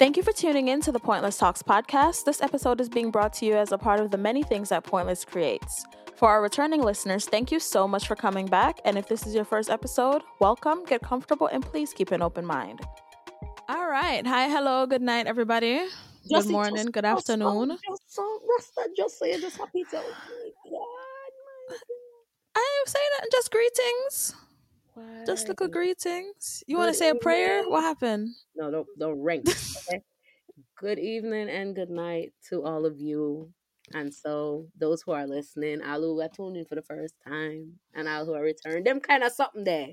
Thank you for tuning in to the Pointlesss Talks podcast. This episode is being brought to you as a part of the many things that Pointlesss creates. For our returning listeners, thank you so much for coming back. And if this is your first episode, welcome, get comfortable, and please keep an open mind. All right. Hi, hello, good night, everybody. Good morning, good afternoon. Just so, just say just happy to. I am saying that just greetings. Just little greetings. You want to say a prayer? What happened? No, don't don't ring. Okay. good evening and good night to all of you. And so those who are listening, all who are tuned in for the first time, and all who are returned, them kind of something there.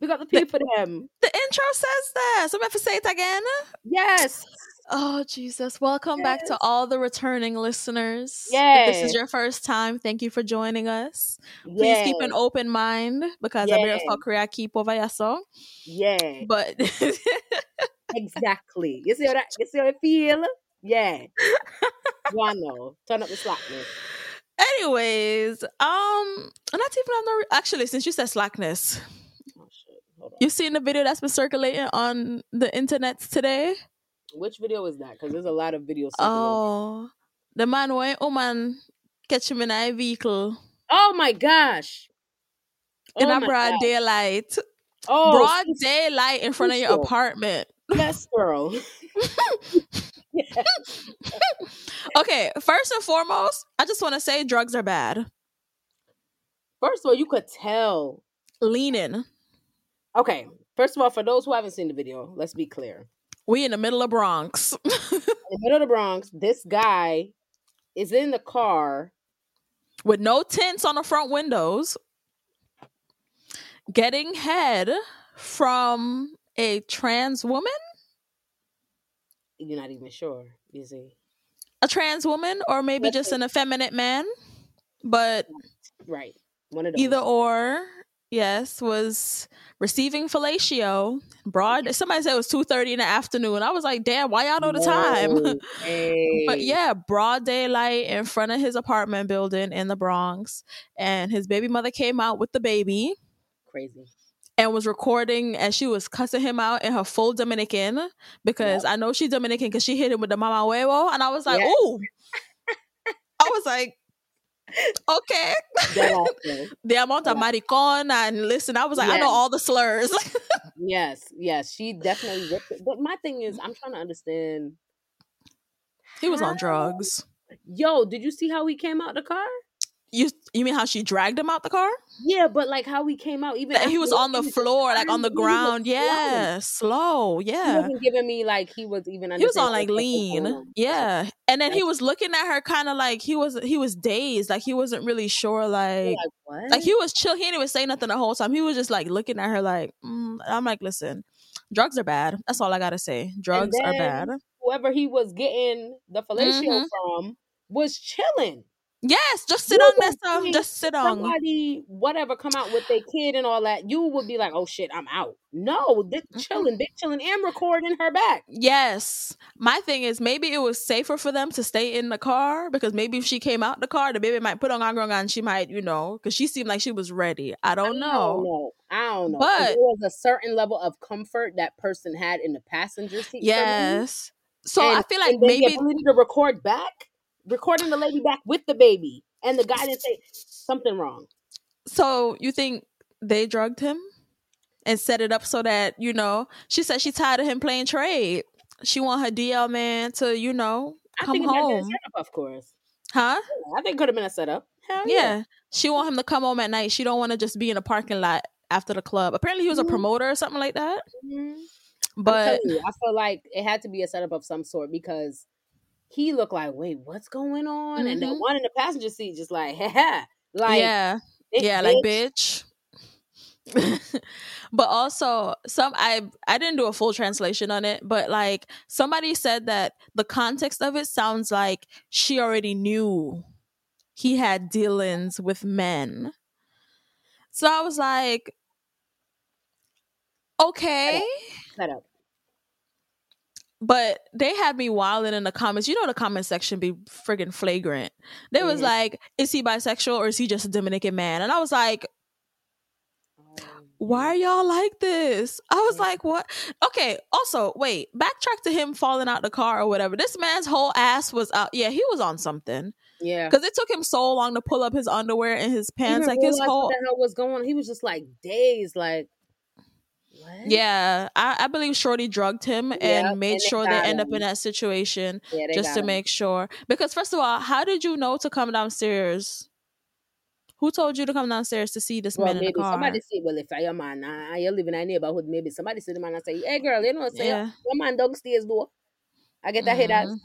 We got the people for them. The intro says that. So I'm going to say it again. Yes. Oh, Jesus. Welcome back to all the returning listeners. If this is your first time, thank you for joining us. Please keep an open mind because I'm Yes. for Korea keep over your song. Yeah. But Exactly. You see what I, you see what I feel? Yeah. One know. Turn up the slackness. anyways, um not even on the actually since you said slackness. Oh shit. Hold on. You seen the video that's been circulating on the internet today? Which video is that? Because there's a lot of videos. Oh, the man went woman oh, catch him in a vehicle Oh my gosh. in Oh a broad God. daylight. Oh, broad daylight in front of your apartment. yes, girl. Okay, first and foremost, I just want to say drugs are bad. First of all, you could tell. Leaning. Okay. First of all, for those who haven't seen the video, let's be clear. We in the middle of Bronx. In the middle of the Bronx, this guy is in the car. with no tints on the front windows, getting head from a trans woman, You're not even sure, you see. a trans woman, or maybe Let's just an effeminate man. But Right. One of those. either or, yes, was receiving fellatio. Broad. Mm-hmm. Somebody said it was two thirty in the afternoon. I was like, damn, why y'all know the time? Way. But yeah, broad daylight in front of his apartment building in the Bronx. And his baby mother came out with the baby. Crazy. and was recording and she was cussing him out in her full Dominican because I know she's Dominican because she hit him with the mama huevo and I was like, Yeah. ooh. I was like, okay. Dead ass, though. the amount of maricon and listen, I was like, I know all the slurs. yes, yes. She definitely ripped it. But my thing is, I'm trying to understand. he was on drugs. Yo, did you see how he came out the car? You you mean how she dragged him out the car? Yeah, but like how he came out, even he was on the floor, like on the he ground. slow. Yeah, slow. He Yeah. wasn't giving me like he was even. he was on like understanding what was going lean on. yeah and then he was looking at her kind of like he was he was dazed like he wasn't really sure like like like he was chill he didn't even say nothing the whole time he was just like looking at her like mm. i'm like listen drugs are bad that's all i gotta say drugs are bad Whoever he was getting the fellatio Mhm. from was chilling. Yes just sit You on this um, just sit on Somebody, whatever, come out with their kid and all that, you would be like, "Oh shit, I'm out." No, they chilling, they chilling and recording her back. yes my thing is maybe it was safer for them to stay in the car because maybe if she came out the car the baby might put on on and she might you know because she seemed like she was ready i don't I know don't know. I don't know. But- there was a certain level of comfort that person had in the passenger seat. yes so And- i feel like maybe the ability to record back, recording the lady back with the baby, and the guy didn't say something wrong. So you think they drugged him and set it up so that you know? She said she tired of him playing trade. She want her DL man to you know I come think it might have been a home, setup, of course. huh? I think could have been a setup. Hell Yeah. yeah. She want him to come home at night. She don't want to just be in a parking lot after the club. Apparently he was a Mhm. promoter or something like that. Mhm. But you, I feel like it had to be a setup of some sort because he looked like, wait, what's going on? And the Mhm. one in the passenger seat just like, ha like, yeah, "Bitch, yeah, like bitch." bitch. but also some I I didn't do a full translation on it, but like somebody said that the context of it sounds like she already knew he had dealings with men. So I was like, okay. setup. But they had me wilding in the comments. You know the comment section be friggin' flagrant. They was Mhm. like, is he bisexual or is he just a Dominican man? And I was like, why are y'all like this? I was like, what? Okay, also, wait, backtrack to him falling out the car or whatever. This man's whole ass was out. Yeah, he was on something. Yeah. Because it took him so long to pull up his underwear and his pants. Like his whole. what the hell was going on. He was just like dazed, like what? Yeah, I, I believe Shorty drugged him Yep, and made and sure they end up in that situation Yeah, just to him. make sure. Because, first of all, how did you know to come downstairs? Who told you to come downstairs to see this Well, man in the maybe car? somebody say, well, if I am man, you live in a neighborhood, maybe somebody say the man and say, hey girl, you know, what? say Yeah. your man downstairs door. I get that head Mhm.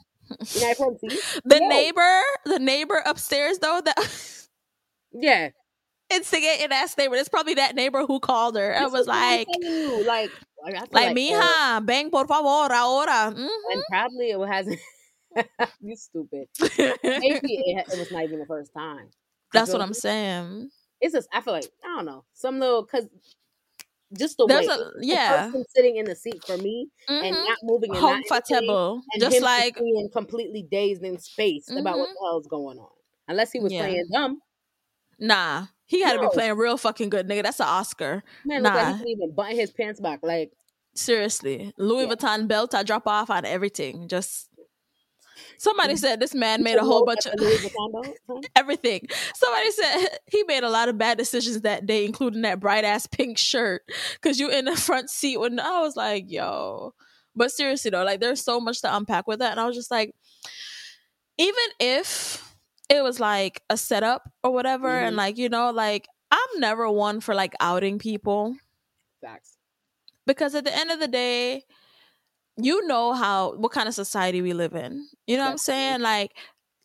my front seat. The No. neighbor, the neighbor upstairs though, that Yeah. Instigating ass neighbor. It's probably that neighbor who called her. It This was is what I'm like, you, like, like, like, mija, bang por favor, ahora. and probably it hasn't. you stupid. Maybe it, it was not even the first time. That's what I'm saying. It's just I feel like I don't know some little because just the There's way a the yeah, person sitting in the seat for me and Mhm. not moving and comfortable, and just like being completely dazed and spaced about what Mhm. the hell's going on. Unless he was Yeah. playing dumb, nah. He had to No. be playing real fucking good, nigga. That's an Oscar. man, look like Nah. he couldn't even button his pants back. Like Seriously, Louis Yeah. Vuitton belt. I drop off on everything. Just somebody Mhm. said this man made a whole bunch of Louis Vuitton belt, everything. Somebody said he made a lot of bad decisions that day, including that bright ass pink shirt. Cause you in the front seat when I was like, yo. But seriously though, like there's so much to unpack with that. And I was just like, even if it was like a setup or whatever, and Mhm. like, you know, like I'm never one for like outing people Facts. because at the end of the day, you know how what kind of society we live in. You know what I'm saying? Like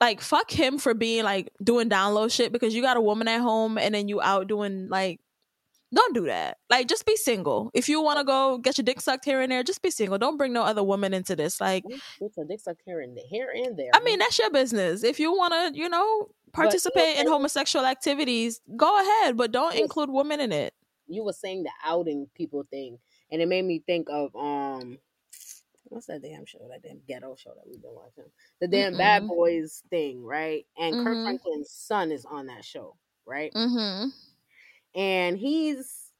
like fuck him for being like doing download shit because you got a woman at home and then you out doing like don't do that. Like just be single. If you want to go get your dick sucked here and there, just be single. Don't bring no other woman into this. Like It's a dick suck here and there, here and there. I mean, that's your business. If you want to, you know, participate in homosexual activities, go ahead, but don't include women in it. you were saying the outing people thing, and it made me think of um, what's that damn show? That damn ghetto show that we've been watching. The damn Bad Mm-mm. Boys thing, right? And Kirk Mhm. Franklin's son is on that show, right? Mhm. And he's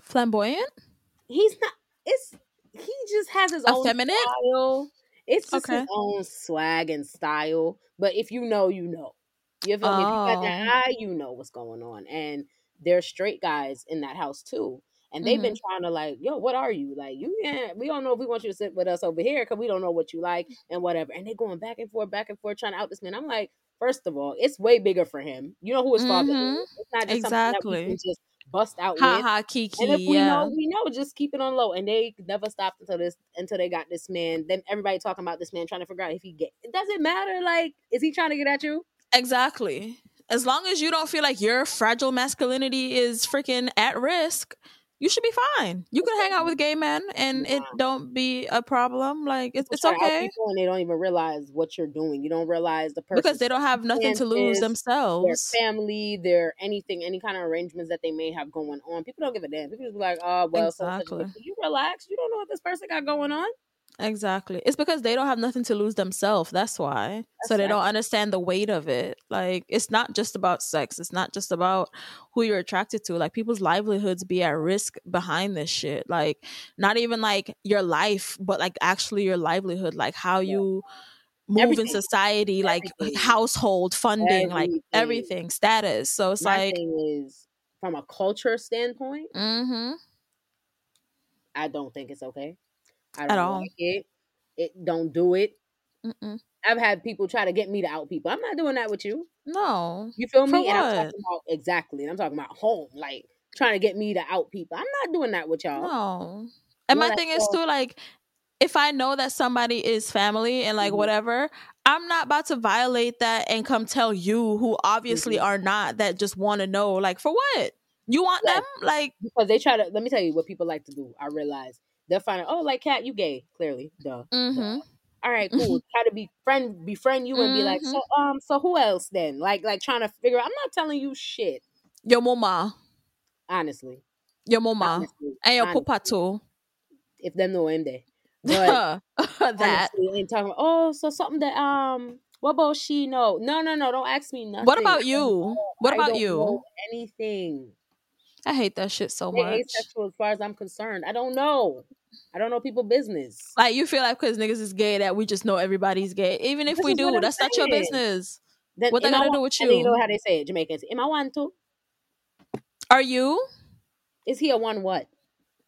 Flamboyant? he's not. It's he just has his own Effeminate? style. It's just his own swag and style. But if you know, you know. You feel me? If you got that Oh. eye, you know what's going on. And there's straight guys in that house too. And they've been mm-hmm. trying to like, yo, what are you? Like, you can't, we don't know if we want you to sit with us over here because we don't know what you like and whatever. And they're going back and forth, back and forth, trying to out this man. I'm like, first of all, it's way bigger for him. You know who his father Mhm. is. It's not just something that we Exactly. can just bust out Ha with. ha Kiki. And if we yeah. know, we know. Just keep it on low. And they never stopped until this until they got this man. Then everybody talking about this man trying to figure out if he get. It doesn't matter. Like, is he trying to get at you? Exactly. As long as you don't feel like your fragile masculinity is freaking at risk, you should be fine. You can hang out with gay men and it don't be a problem. Like it's, it's try to out okay people and they don't even realize what you're doing. You don't realize the person because they don't have nothing to lose circumstances, their themselves. family, their anything, any kind of arrangements that they may have going on. People don't give a damn. People just be like, oh well, so Exactly. such. you relax. You don't know what this person got going on. Exactly. It's because they don't have nothing to lose themselves. That's why. so That's they don't understand the weight of it. Like it's not just about sex. It's not just about who you're attracted to. Like people's livelihoods be at risk behind this shit. Like not even like your life, but like actually your livelihood, like how Yeah. you move in Everything. society, like Everything. household funding, like Everything. everything, status. So it's My like is, from a culture standpoint, mm-hmm. I don't think it's okay. I At don't all. like it. It don't do it. Mm-mm. I've had people try to get me to out people. I'm not doing that with you. No. You feel me? And I'm talking about exactly. I'm talking about home, like trying to get me to out people. I'm not doing that with y'all. No. And You're my thing is too like if I know that somebody is family and like Mhm. whatever, I'm not about to violate that and come tell you who obviously Mhm. are not that just want to know like for what? You want Yes. them? Like because they try to. Let me tell you what people like to do. I realize they'll find out. Oh, like cat, you gay? Clearly, duh. mhm. All right, cool. try to be friend, befriend you, and be like, Mhm. so um, so who else then? Like, like trying to figure. out. I'm not telling you shit. Your mama. Honestly, Your mama. honestly, And your honestly. papa too. if them know him there. But that. honestly, talking about, oh, so something that um What about she? No, no, no, no. Don't ask me nothing. What about you? What I about don't you? know anything. I hate that shit so They much. asexual as far as I'm concerned. I don't know. I don't know people business. Like you feel like because niggas is gay that we just know everybody's gay. Even if This we do, that's not your business. What they gotta do with then you know how they say it, Jamaicans. Am I to? Are you Is he a one what?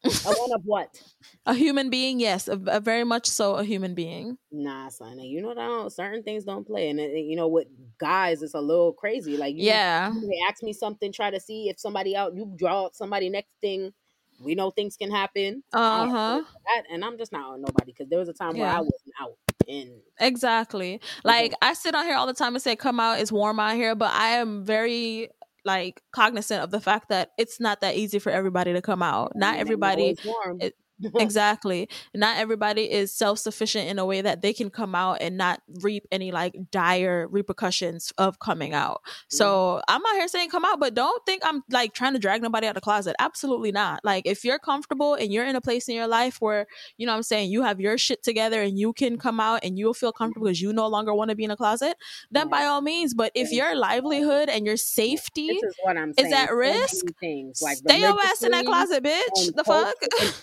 A one of what? a human being? Yes, a, a very much so a human being. Nah, son. You know, don't, certain things don't play, and it- you know with guys, it's a little crazy. Like, you, Yeah. they ask me something, try to see if somebody out, you draw somebody next thing. We know things can happen. Uh huh. and I'm just not on nobody because there was a time where I wasn't out, and Exactly. Like I sit on here all the time and say, "Come out, it's warm out here," but I am very like cognizant of the fact that it's not that easy for everybody to come out. Not everybody it- exactly. Not everybody is self-sufficient in a way that they can come out and not reap any like dire repercussions of coming out. So i'm out here saying come out but don't think i'm like trying to drag nobody out of the closet. Absolutely not. Like if you're comfortable and you're in a place in your life where you know what i'm saying you have your shit together and you can come out and you'll feel comfortable because you no longer want to be in a closet then by all means but if your livelihood and your safety is is at risk, things like stay your ass in that closet bitch. the fuck? and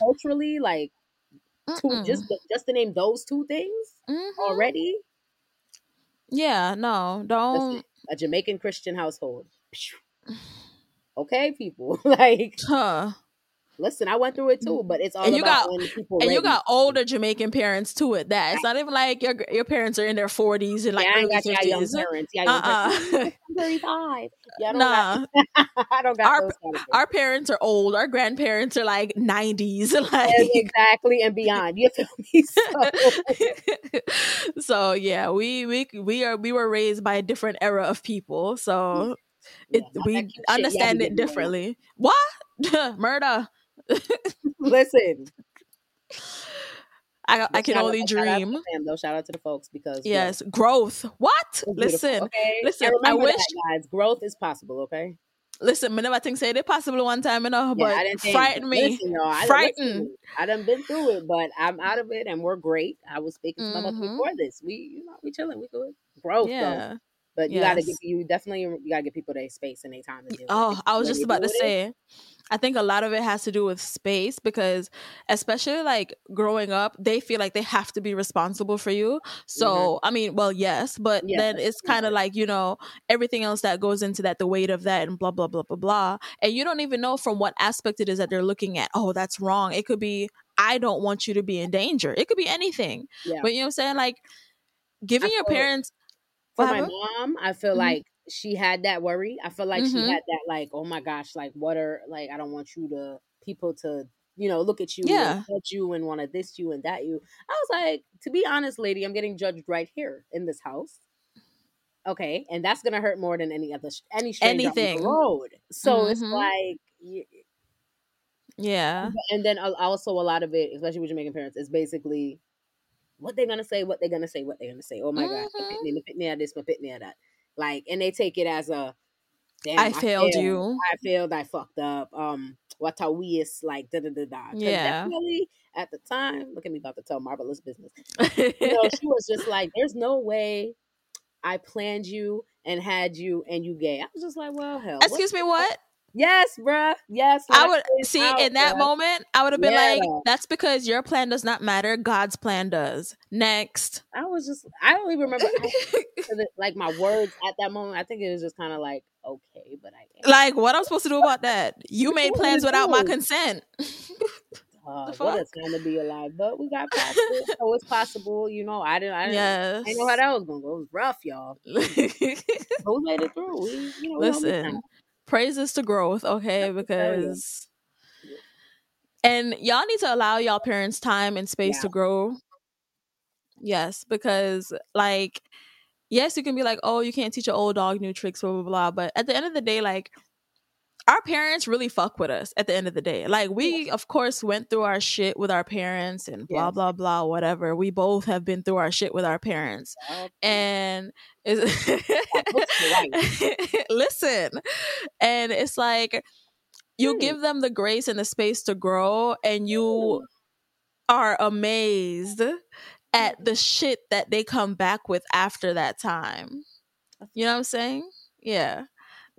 like two, just just to name those two things Mhm. already. Yeah, no, don't. A Jamaican Christian household. Okay, people. like, Huh. Listen, I went through it too, but it's all And you about got- when people And you got older Jamaican parents too. At that, it's not even like your your parents are in their forties and like yeah, I ain't got y'all young parents. Yeah, young Uh parents. uh I'm 35. Yeah, I don't Nah, got, I don't got Our- those kind of our parents are old. Our grandparents are like nineties. Like exactly and beyond. You feel me? So, so yeah, we we we are we were raised by a different era of people. So it, yeah, we understand it differently. What murder? Listen, I I can only out dream. fam, though. Shout out to the folks because Yes, growth. What? Listen, okay? listen, I wish- that, guys, growth is possible. Okay, listen. Me never think say they possible one time enough, Yeah, but I didn't frighten me. Listen, y'all, I, Frighten. listen, I done been through it, but I'm out of it, and we're great. I was speaking to my mother mm-hmm. before this. We, you know, we chilling, we good. Growth, though. Yeah. But you gotta Yes. give you definitely you gotta give people their space and their time to deal. Oh, it. I was just about to with it, say. I think a lot of it has to do with space because, especially like growing up, they feel like they have to be responsible for you. So, I mean, well, yes, but Yes, then it's kind of yes. like, you know, everything else that goes into that, the weight of that, and blah, blah, blah, blah, blah. And you don't even know from what aspect it is that they're looking at. Oh, that's wrong. It could be, I don't want you to be in danger. It could be anything. Yeah. But you know what I'm saying? Like, giving I your it. parents. for my mom, I feel Mhm. like she had that worry. I feel like she Mhm. had that like, oh my gosh, like what are like I don't want you to people to you know look at you Yeah. and you and want to this you and that you. I was like, to be honest, lady, I'm getting judged right here in this house. Okay, and that's gonna hurt more than any other any Anything. the road. So it's Mhm. like. Yeah. and then also a lot of it, especially with Jamaican parents, is basically what they're gonna say, what they're gonna say, what they're gonna say. Oh my god, my pitney, my pitney at this, my pitney at that. Like, and they take it as a damn. I failed you. I failed. I fucked up. Um, what a waste. Like da da da da. Yeah. Definitely at the time, look at me about to tell marvelous business. You know, she was just like, "There's no way I planned you and had you and you gay." I was just like, "Well, hell." what- Excuse me, what? Yes, bruh. Yes. I would see out, in that bruh. moment, I would have been Yeah. like, that's because your plan does not matter. God's plan does. Next. I was just I don't even remember like my words at that moment. I think it was just kind of like okay, but I like, what I'm supposed to do about that? You made plans without my consent. uh, what a time to be alive. But we got past it, so it's possible. You know, I didn't. I didn't. yes. I didn't know how that was gonna go. It was rough, y'all. We made it through. We, you know, we held it Listen. Praises to growth, okay? Let me tell you. Because, and y'all need to allow y'all parents time and space Yeah. to grow. Yes, because like, yes, you can be like, oh, you can't teach an old dog new tricks, blah blah blah. But at the end of the day, like, our parents really fuck with us. At the end of the day, like, we of course went through our shit with our parents and blah Yes. blah blah, whatever. We both have been through our shit with our parents, Well, and it's listen and it's like you Hmm. give them the grace and the space to grow and you Mm. are amazed at the shit that they come back with after that time. You know what I'm saying? Yeah.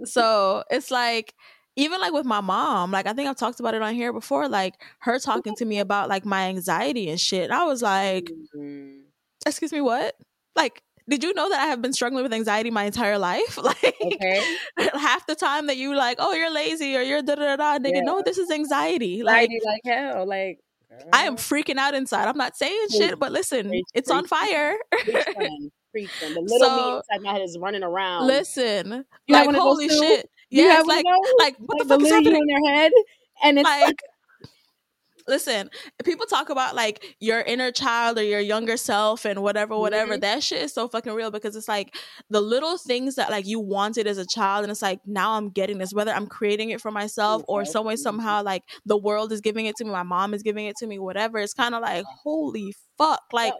So it's like even like with my mom, like I think I've talked about it on here before, like her talking to me about like my anxiety and shit. I was like, mm-hmm. excuse me, what? Like, did you know that I have been struggling with anxiety my entire life? Like okay. half the time that you like, oh, you're lazy or you're da da da da. Nigga, yeah. no, this is anxiety. Anxiety like, like hell. Like girl. I am freaking out inside. I'm not saying shit, but listen, it's on fire. The little so, me inside my head is running around. Listen, you like holy shit. Yeah, like, like what like the fuck the is happening in their head? And it's like, like listen, people talk about like your inner child or your younger self and whatever, whatever. Mm-hmm. That shit is so fucking real because it's like the little things that like you wanted as a child, and it's like now I'm getting this, whether I'm creating it for myself or some way somehow like the world is giving it to me, my mom is giving it to me, whatever. It's kind of like holy fuck, like.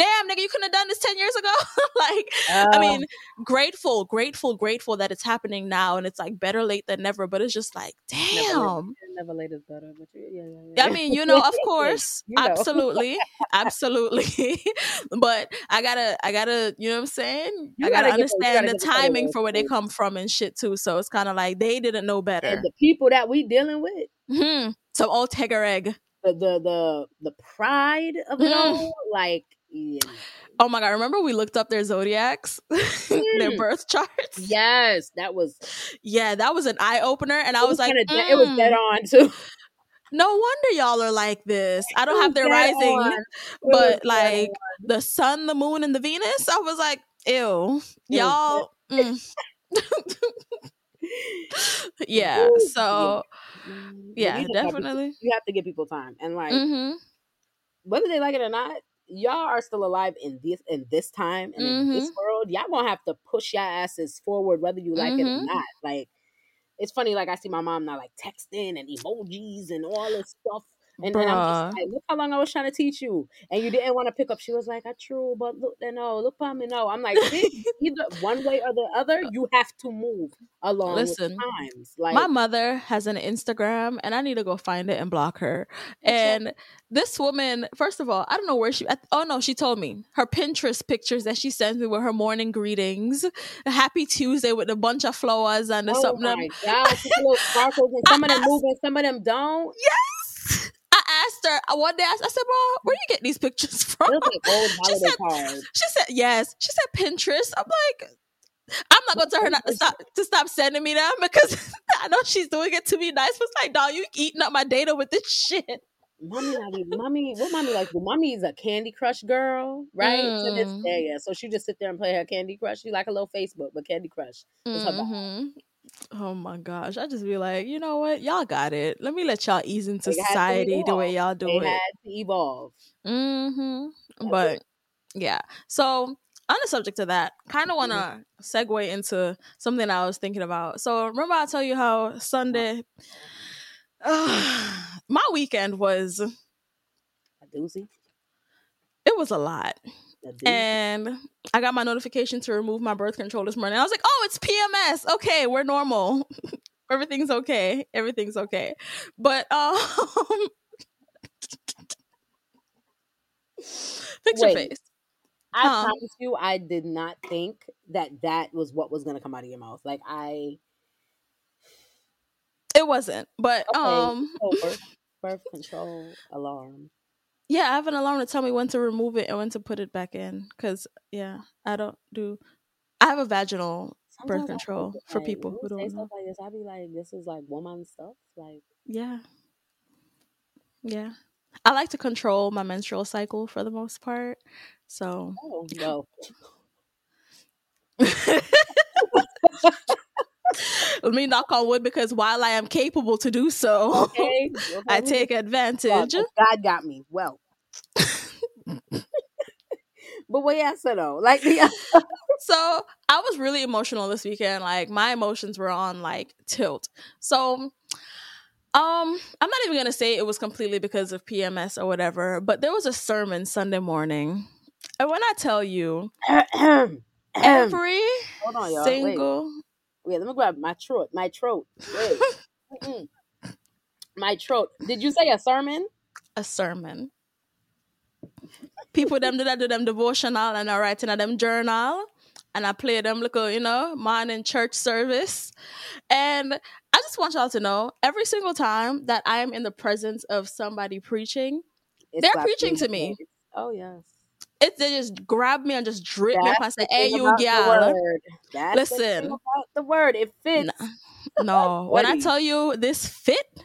Damn nigga you couldn't have done this 10 years ago like i mean grateful grateful grateful that it's happening now and it's like better late than never but it's just like damn never, late is better but yeah, yeah, yeah. i mean you know of course you know. absolutely absolutely but i gotta i gotta you know what i'm saying you i gotta, gotta understand the timing for where they come from and shit too so it's kind of like they didn't know better and the people that we dealing with mm-hmm. some old tegger egg the the the the pride of it mm. all like yeah. Oh my god! Remember we looked up their zodiacs, mm. their birth charts. Yes, that was. Yeah, that was an eye opener, and I was, was like, mm. it was dead mm. on too. No wonder y'all are like this. I don't have their rising, but like the sun, the moon, and the Venus. I was like, ew, y'all. Mm. yeah. So, yeah, definitely. You have to give people time, and like, mm-hmm. whether they like it or not, y'all are still alive in this in this time and mm-hmm. in this mm-hmm. world. Y'all gonna have to push your asses forward whether you like mm-hmm. it or mm-hmm. not. Like it's funny, like I see my mom now like texting and emojis and all this stuff and Bruh. then I'm just like, look how long I was trying to teach you. And you didn't want to pick up. She was like, I true, but look, no, oh, look for me, no. I'm like, either one way or the other, uh, you have to move along Listen, times. Like my mother has an Instagram and I need to go find it and block her. And this woman, first of all, I don't know where she oh no, she told me her Pinterest pictures that she sends me with her morning greetings. Happy Tuesday with a bunch of flowers and oh something. Oh my God, sparkles and some of them move and some of them don't. Yes asked her one day. I said, "Bro, where you get these pictures from?" She said, cards. "She said yes." She said Pinterest. I'm like, I'm not gonna tell her not to stop to stop sending me them because I know she's doing it to be nice. But it's like, dog, you eating up my data with this shit. Mommy, mommy, what mommy like? Well, mommy is a Candy Crush girl, right? Mm. To this mm. day, yeah. So she just sit there and play her Candy Crush. She like a little Facebook, but Candy Crush is mm-hmm. Oh my gosh. I just be like, you know what? Y'all got it. Let me let y'all ease into society the way y'all do they it. had to evolve. Mm-hmm. But yeah. So on the subject of that, kind of want to mm-hmm. segue into something I was thinking about. So remember I tell you how Sunday, uh, my weekend was a doozy. It was a lot. And I got my notification to remove my birth control this morning. I was like, oh, it's PMS. Okay, we're normal. Everything's okay. Everything's okay. But um fix your face. I um, promise you, I did not think that that was what was going to come out of your mouth. Like I, it wasn't. But okay. um, birth, birth control alarm. Yeah, I have an alarm to tell me when to remove it and when to put it back in. Cause yeah, I don't do. I have a vaginal Sometimes birth control for like, people who don't know. like this, I'd be like, this is like woman stuff. Like yeah, yeah. I like to control my menstrual cycle for the most part. So oh no. Let me knock on wood because while I am capable to do so, okay, okay. I take advantage. God got me. Well. But what said though, like so I was really emotional this weekend. Like my emotions were on like tilt. So um I'm not even gonna say it was completely because of PMS or whatever, but there was a sermon Sunday morning. And when I tell you every on, single Wait. Wait, let me grab my throat. My throat. Wait. my throat. Did you say a sermon? A sermon. People them do that do them devotional and I write in a them journal and I play them little, you know, morning church service. And I just want y'all to know every single time that I am in the presence of somebody preaching, It's They're preaching to me. Oh yes. it they just grab me and just drip me up and say, the Hey you the gal. The Listen. about the word. It fits. No, when I tell you this fit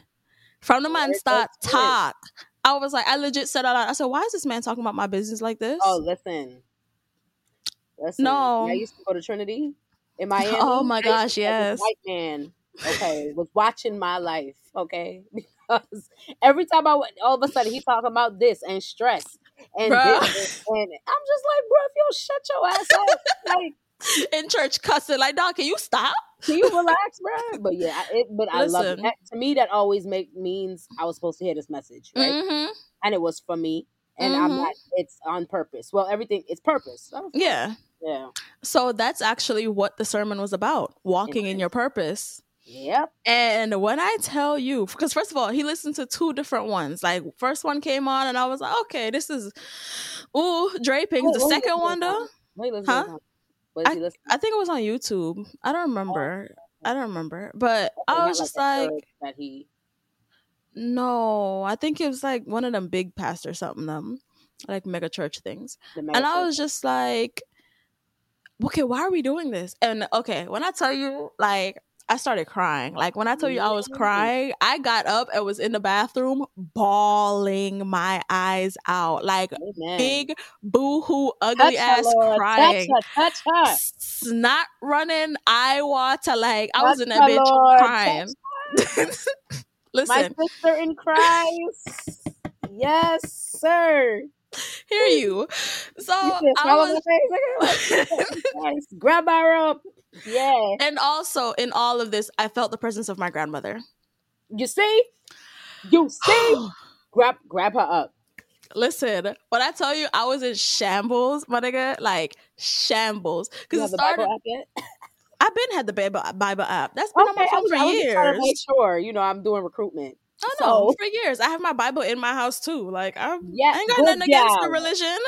from the man start talk. fit. I was like, I legit said out loud. I said, Why is this man talking about my business like this? Oh, listen. Listen. No. I used to go to Trinity in oh Miami. Oh my gosh, yes. White man, okay, was watching my life, okay? Because every time I went, all of a sudden he talking about this and stress and this, and I'm just like, bro, if you shut your ass up, like, In church cussing, like, dog, can you stop? Can you relax, bro? But yeah, it, but I love it. That, to me, that always make means I was supposed to hear this message, right? Mm-hmm. And it was for me, and I'm Mhm. not. It's on purpose. Well, everything it's purpose. So, Yeah. yeah. So that's actually what the sermon was about walking in your purpose. Yep. And when I tell you, because first of all, he listened to two different ones. Like, first one came on, and I was like, okay, this is, ooh, draping. Oh, the second one, though, Wait, Huh? Go. What is he listening? I think it was on YouTube. I don't remember. Oh. I don't remember. But I was just a like, that he. no, I think it was like one of them big pastors, something, them, like mega church things. The And I was just like, okay, why are we doing this? And okay, when I tell you, like, I started crying. Like, when I told you I was crying, I got up and was in the bathroom bawling my eyes out. Like, Amen. big, boo hoo, touch ugly her, ass Lord. crying. Touch her, touch her. Snot running, eye water. Like, I was in that her, bitch Lord. crying. Listen. My sister in Christ. yes, sir. hear you. So You I was. Grab her up. Yeah. And also in all of this, I felt the presence of my grandmother. You see? You see? grab grab her up. Listen, when I tell you I was in shambles, my nigga, like shambles. Because it started. Bible app yet? I've been had the Bible, Bible app. That's been on my phone was, for years. make sure. You know, I'm doing recruitment. I know So- for years. I have my Bible in my house too. Like I'm, Yeah, I ain't got nothing against the religion.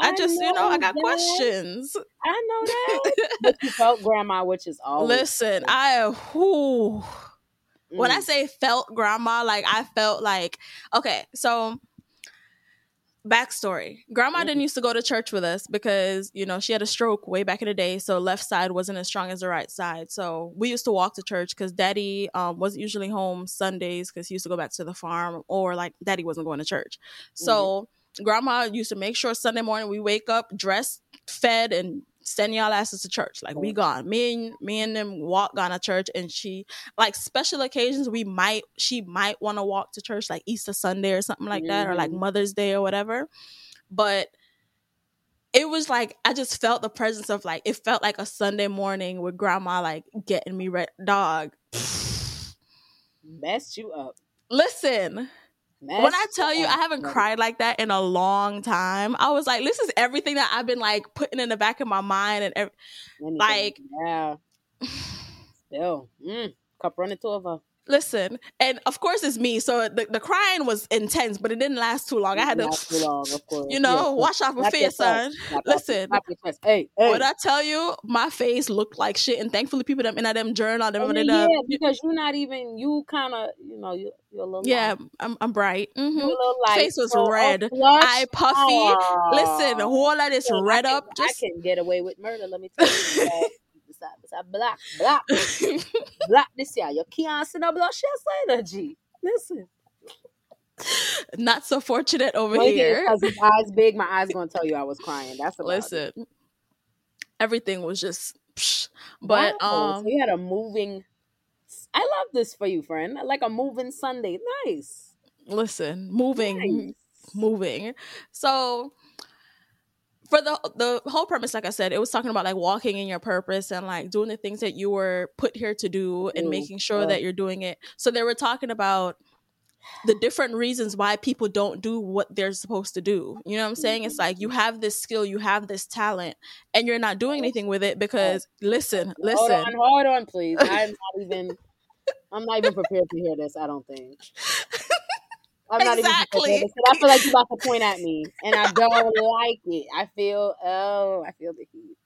I just, you know, I got that. questions. I know that. but you felt grandma, which is always Listen, I whew, when I Mm. say felt grandma, like I felt like okay, so backstory. Grandma Mm-hmm. didn't used to go to church with us because, you know, she had a stroke way back in the day, so left side wasn't as strong as the right side. So we used to walk to church because daddy um, wasn't usually home Sundays because he used to go back to the farm or like daddy wasn't going to church. So grandma used to make sure Sunday morning we wake up, dressed, fed, and send y'all asses to church. Like we gone. Me and me and them walk gone to church and she like special occasions we might she might want to walk to church like Easter Sunday or something like that or like Mhm. Mother's Day or whatever. But it was like I just felt the presence of like it felt like a Sunday morning with grandma like getting me red Dog. messed you up. Listen, Messed when I tell you I haven't cried like that in a long time, I was like, this is everything that I've been like putting in the back of my mind and ev- Anything. like- yeah, still, mm, cup running two of her. Listen. And of course it's me, so the, the crying was intense, but it didn't last too long. I had to, long, of course. you know, Yeah, wash off my face, son. Off- Listen. Hey, hey. When I tell you, my face looked like shit, and thankfully people them in them journal, them I mean, them, yeah, because you're not even. You kind of, you know, you you're a little. yeah, light. I'm, I'm bright. Hmm little light. Face was so red. Eye puffy. Listen, the Aw. whole of this Listen, I red can- up, just I can get away with murder. Let me tell you. Beside, beside black, black, black. This year, you can't see no blush energy. Listen, not so fortunate over it's here. because his eyes big. My eyes gonna tell you I was crying. That's about it. Listen, everything was just, psh. but Wow, um, so you had a moving. I love this for you, friend. Like a moving Sunday. Nice, listen, moving, nice. moving. So for the the whole premise, like I said, it was talking about like walking in your purpose and like doing the things that you were put here to do and Mm, making sure uh. that you're doing it. So they were talking about the different reasons why people don't do what they're supposed to do. You know what I'm saying? It's like you have this skill, you have this talent, and you're not doing anything with it because listen, Hold listen. on, hold on, please. I'm not even. I'm not even prepared to hear this. I don't think. I'm not exactly. even I feel like you're about to point at me, and I don't like it. I feel oh, I feel the heat.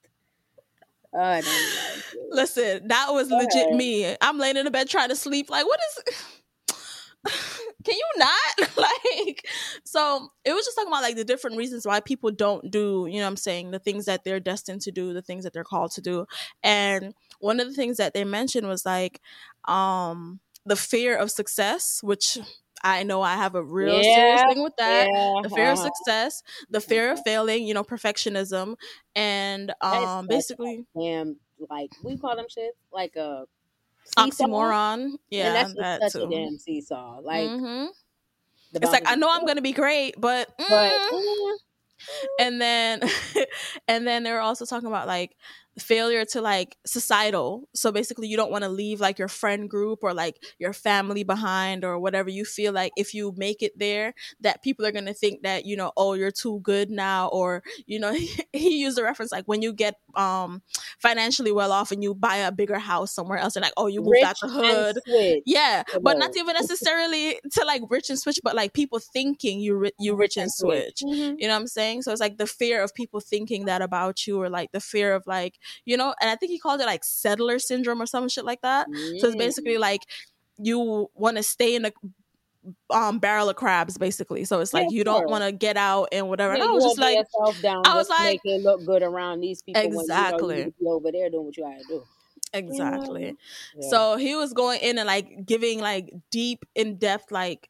Oh, I don't like it. Listen, that was Go legit ahead. me. I'm laying in the bed trying to sleep. Like, what is? Can you not like? So it was just talking about like the different reasons why people don't do. You know, what I'm saying the things that they're destined to do, the things that they're called to do, and one of the things that they mentioned was like, um, the fear of success, which I know I have a real serious thing with that. yeah, The fear of uh-huh. success, the fear of failing, you know, perfectionism, and um, basically damn like we call them shit like a seesaw. oxymoron. and that's that such a damn seesaw. Like hmm It's like I know I'm gonna be great, but but mm. mm, and then and then they were also talking about like failure to like societal so basically you don't want to leave like your friend group or like your family behind or whatever you feel like if you make it there that people are going to think that you know oh you're too good now or you know he used a reference like when you get um financially well off and you buy a bigger house somewhere else and like oh you moved rich out the hood yeah, but not even necessarily to like rich and switch, but like people thinking you ri- you rich and switch. Mhm. You know what I'm saying? So it's like the fear of people thinking that about you, or like the fear of like you know. And I think he called it like settler syndrome or some shit like that. So it's Mm. basically like you want to stay in the um barrel of crabs, basically. So it's like of you don't want to get out and whatever. Yeah, and I was just like, down I was like, make it look good around these people when you know you exactly, need to be over there doing what you gotta do. exactly. Yeah. So he was going in and like giving like deep, in depth, like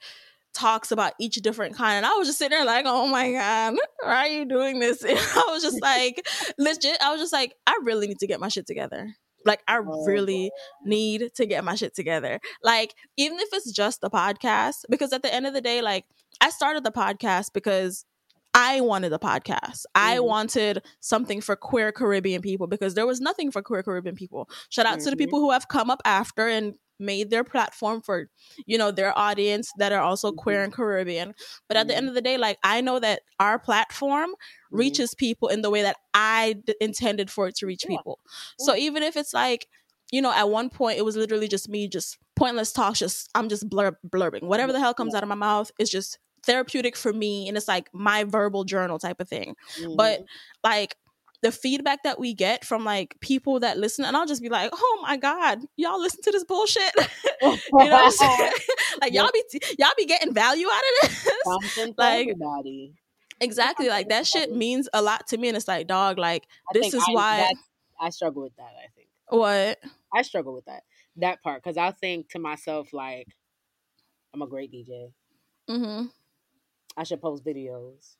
talks about each different kind. And I was just sitting there like, oh my God, why are you doing this? And I was just like, legit, I was just like, I really need to get my shit together. Like, I Oh, really need to get my shit together. Like, even if it's just the podcast, because at the end of the day, like, I started the podcast because I wanted a podcast. I Mhm. wanted something for queer Caribbean people because there was nothing for queer Caribbean people. Shout out to the Mhm. people who have come up after and made their platform for, you know, their audience that are also queer Mhm. and Caribbean. But at the end of the day, like I know that our platform Mhm. reaches people in the way that I d- intended for it to reach Yeah. people. So even if it's like, you know, at one point it was literally just me, just pointless talks, just I'm just blur- blurbing. Whatever the hell comes out of my mouth is just therapeutic for me and it's like my verbal journal type of thing. But Mhm. like the feedback that we get from like people that listen, and I'll just be like, oh my god, y'all listen to this bullshit. you know what I'm saying? like y'all be y'all be getting value out of this. like everybody. exactly, like that shit means a lot to me, and it's like, dog, like I this is I, why I struggle with that. I think what I struggle with that that part because I think to myself like, I'm a great DJ. hmm I should post videos.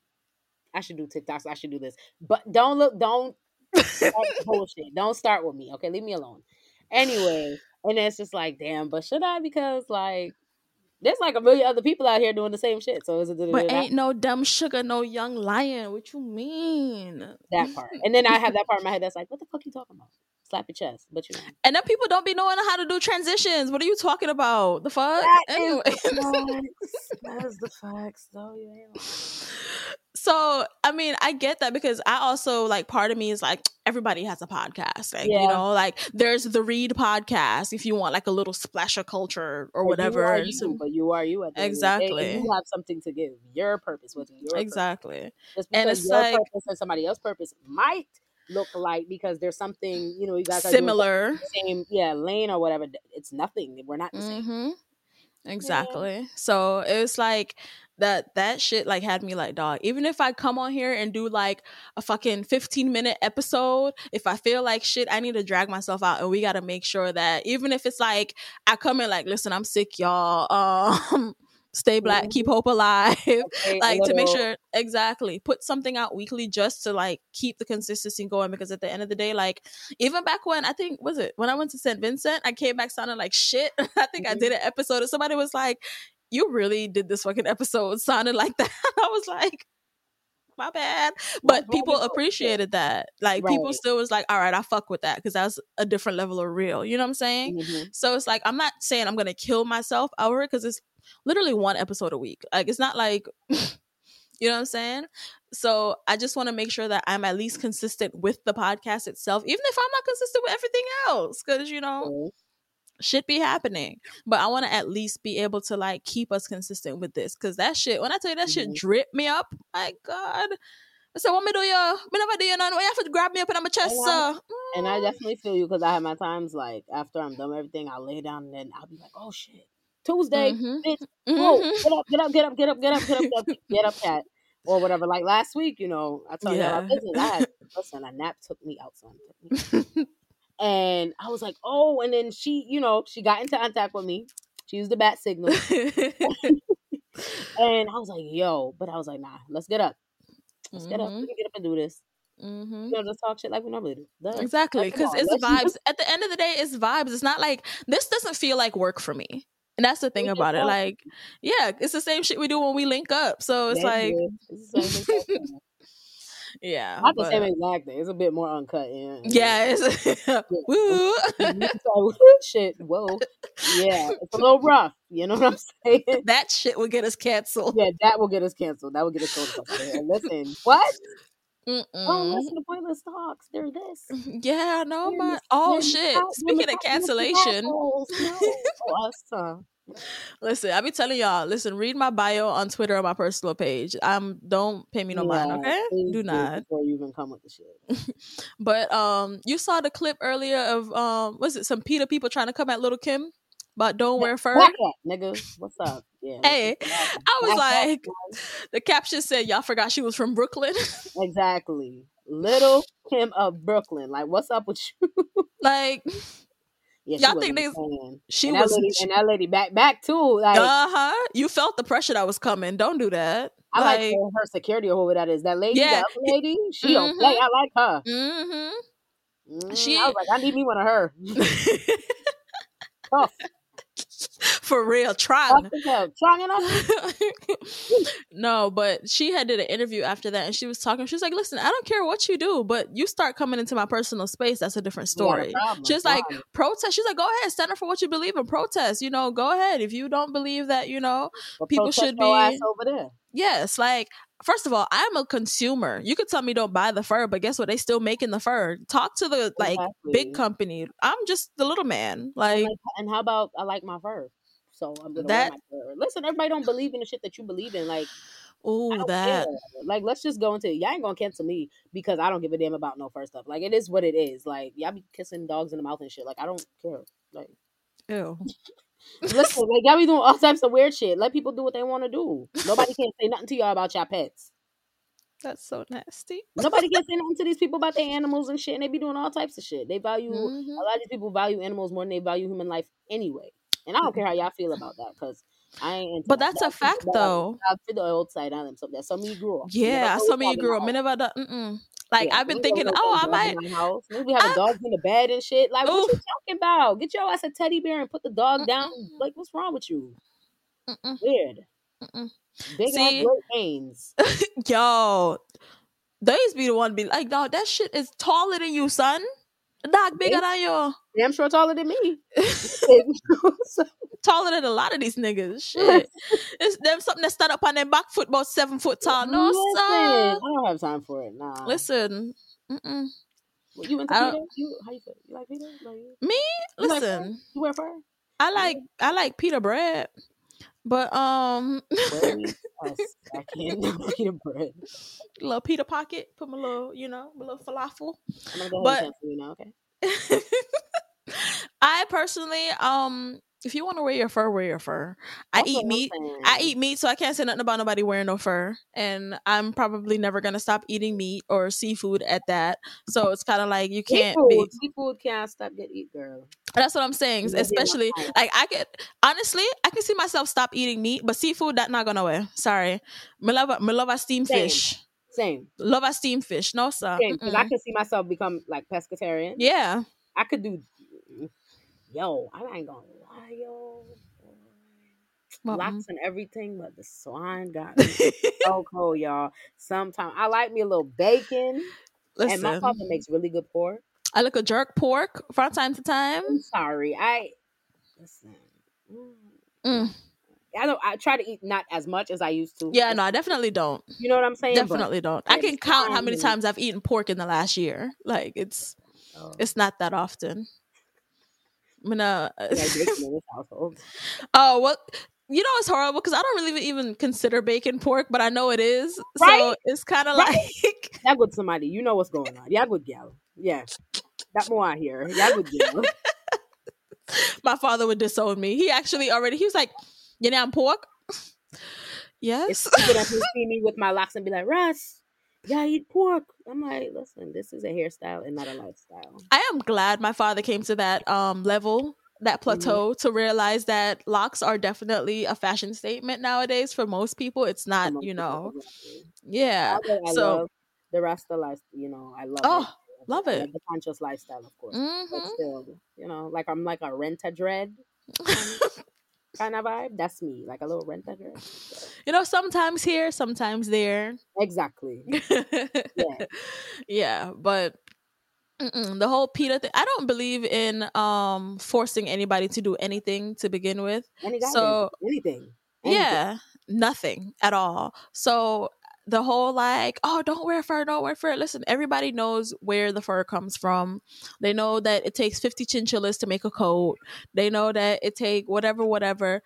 I should do TikToks. I should do this. But don't look, don't bullshit. Don't start with me. Okay, leave me alone. Anyway, and it's just like, damn, but should I? Because like there's like a million other people out here doing the same shit. So is it But ain't no dumb sugar, no young lion. What you mean? that part? And then I have that part in my head that's like, what the fuck you talking about? Slap your chest. But you know. And then people don't be knowing how to do transitions. What are you talking about? The fuck? That is Anyway. the facts. That is the facts, though. You ain't lying. So I mean, I get that because I also like part of me is like everybody has a podcast. Like, Yeah. you know, like there's the Read podcast if you want like a little splash of culture or But whatever. You are you, but you are you at the end of the day, and Exactly. you have something to give. Your purpose was your purpose. exactly. Just And it's your like- purpose and somebody else's purpose might look like because there's something you know you guys Similar. the same yeah lane or whatever. It's nothing. We're not the same. hmm Exactly. So it's like that that shit like had me like dog. Even if I come on here and do like a fucking 15 minute episode, if I feel like shit, I need to drag myself out and we gotta make sure that even if it's like I come in like, listen, I'm sick, y'all. Um stay black, keep hope alive. Okay, like to make sure exactly put something out weekly just to like keep the consistency going because at the end of the day like even back when i think was it when i went to st vincent i came back sounding like shit i think i Mhm. did an episode and somebody was like you really did this fucking episode sounding like that i was like my bad but bad people appreciated that like people still was like all right i fuck with that because that's a different level of real you know what i'm saying Mhm. so it's like I'm not saying I'm gonna kill myself over it because it's literally one episode a week. Like it's not like you know what I'm saying. So I just want to make sure that I'm at least consistent with the podcast itself, even if I'm not consistent with everything else. Because you know, Shit be happening. But I want to at least be able to like keep us consistent with this because that shit. When I tell you that shit Mhm. drip me up, my god. I said, "What me do you? Me never do you none. Why you have to grab me up in my chest, And I- sir?" And I Mm. definitely feel you because I have my times like after I'm done with everything, I'll lay down and then I'll be like, oh shit, Tuesday, Mhm. bitch, whoa, Mhm. get up, get up, get up, get up, get up, get up, get up, get up, cat, or whatever. Like last week, you know, I told you Yeah. about business. I had listen, a nap took me out, son. Took me out. and I was like, oh, and then she, you know, she got into contact with me. She used the bat signal, and I was like, yo, but I was like, nah, let's get up, let's get up, Mhm. we can get up and do this. Mm-hmm. You know, just talk shit like we normally do. Exactly, because it's vibes. At the end of the day, it's vibes. It's not like this doesn't feel like work for me. And that's the thing just about it. Like, yeah, it's the same shit we do when we link up. So it's like, it's the same exact thing. Yeah, Not the but- same exact thing. It's a bit more uncut. Yeah. yeah, it's woo. It's shit. Whoa. Yeah. It's a little rough. You know what I'm saying? that shit will get us canceled. Yeah, that will get us canceled. That will get us canceled. to fuck out of here. Listen, what? Oh, Mm-mm. listen to Pointlesss Talks. They're this. Yeah, no, my oh shit. Speaking of cancellation. No. Oh, uh, listen, I be telling y'all, listen, read my bio on Twitter on my personal page. Um, don't pay me no mind, okay? Do not. Before you even come with the shit. But um, you saw the clip earlier of um, was it some PETA people trying to come at Lil' Kim about don't wear fur? Nigga. What's up? Yeah. Hey, I was like, the caption said y'all forgot she was from Brooklyn. Exactly. Lil' Kim of Brooklyn. Like, what's up with you? like, Yeah, Y'all think they- she and that was. lady, and that lady back back too. Like uh huh. You felt the pressure that was coming. Don't do that. I like, like, her, security or whoever that is. That lady, Yeah. that other lady, she don't play. I like her. mm-hmm. Mm, She- I was like, I need me one of her. Tough, For real, trying. Strong enough. no, but she had did an interview after that, and she was talking. She was like, "Listen, I don't care what you do, but you start coming into my personal space. That's a different We got a story." problem. She's like, protest. She's like, go ahead, stand up for what you believe in. Protest. You know, go ahead. If you don't believe that, you know, But people should be- over there. yes. Like, first of all, I'm a consumer. You could tell me don't buy the fur, but guess what? They still making the fur. Talk to the like Exactly. big company. I'm just the little man. And, Like, and how about I like my fur, so I'm gonna That- wear my fur. Listen, everybody don't believe in the shit that you believe in. Like, oh that. care. Like, let's just go into it. Y'all ain't gonna cancel me because I don't give a damn about no first stuff. Like, it is what it is. Like, y'all be kissing dogs in the mouth and shit. Like, I don't care. Like, Ew. Listen, like y'all be doing all types of weird shit. Let people do what they want to do. Nobody can say nothing to y'all about your pets. That's so nasty. Nobody can say nothing to these people about their animals and shit. And they be doing all types of shit. They value Mhm. a lot of these people value animals more than they value human life anyway. And I don't care how y'all feel about that because I ain't. But that. that's a fact, though. I feel the old side on them. So that's some me grew up. Yeah, I saw me grew up. Me Like I've been thinking, oh, I might. House. Maybe we having I- dogs in the bed and shit. Like, what you talking about? Get your ass a teddy bear and put the dog down. Mm-mm. Like, what's wrong with you? Mm-mm. Weird. Mm-mm. Big See? ass Great. Yo, they used to be the one to be like, dog, that shit is taller than you, son. Dog bigger than you. Damn sure taller than me. taller than a lot of these niggas. Shit. it's them something that stand up on their back foot about seven foot tall. No, Listen, sir. I don't have time for it. Nah. Listen. Mm-mm. Well, you into PETA? You how you feel? You like PETA? Like, Me? you like? Listen. You wear fur? I like I like pita bread. But um Wait a second. Peter bread. little pita pocket, put my little, you know, my little falafel. I'm gonna go But- ahead and cancel you now. Okay. I personally, um, if you want to wear your fur, wear your fur. I eat meat. I eat meat, so I can't say nothing about nobody wearing no fur. And I'm probably never gonna stop eating meat or seafood at that. So it's kind of like you can't seafood. be. Seafood can't stop get eat, girl. That's what I'm saying. You gotta be on Especially oh. like I could honestly, I can see myself stop eating meat, but seafood that not gonna wear. Sorry, me love me love a steamed Same. fish. Same. Love a steamed fish. No sir. Because I could see myself become like pescatarian. Yeah. I could do. Yo, I ain't gonna yo. Well, Locks and everything, but the swine got me so cold, y'all. Sometimes I like me a little bacon, and my father makes really good pork. I like a jerk pork from time to time. I'm sorry, I listen. mm, Mm. I don't. I try to eat not as much as I used to. Yeah, no, I definitely don't. you know what I'm saying. But- Definitely don't. I can count how many times I've eaten pork in the last year. Like it's Oh. it's not that often. I'm gonna. like bacon in this household. Oh well, you know it's horrible because I don't really even consider bacon pork, but I know it is. So it's kind of Right. like Yeah, good somebody. You know what's going on. Yeah, good gal. Yeah. That more out here. Yeah, good gal. my father would disown me. He actually already he was like, "You know I'm pork." It's Yes. people that can see me with my locks and be like, Russ, yeah, I eat pork. I'm like, listen, this is a hairstyle and not a lifestyle. I am glad my father came to that um level, that Mm-hmm. plateau to realize that locks are definitely a fashion statement nowadays for most people. It's not, you know. Yeah. Although I So love the Rasta life, you know, I love Oh, it. love it. The conscious lifestyle, of course. But mhm. still, you know, like I'm like a rent a dread kind of vibe. That's me, like a little rent a. So, you know, sometimes here, sometimes there. exactly. Yeah. yeah, but mm-mm, the whole PETA thing, I don't believe in um forcing anybody to do anything to begin with. Any So, anything. anything. Yeah, nothing at all. So the whole like, oh, don't wear fur, don't wear fur. Listen, everybody knows where the fur comes from. They know that it takes 50 chinchillas to make a coat. They know that it take whatever, whatever.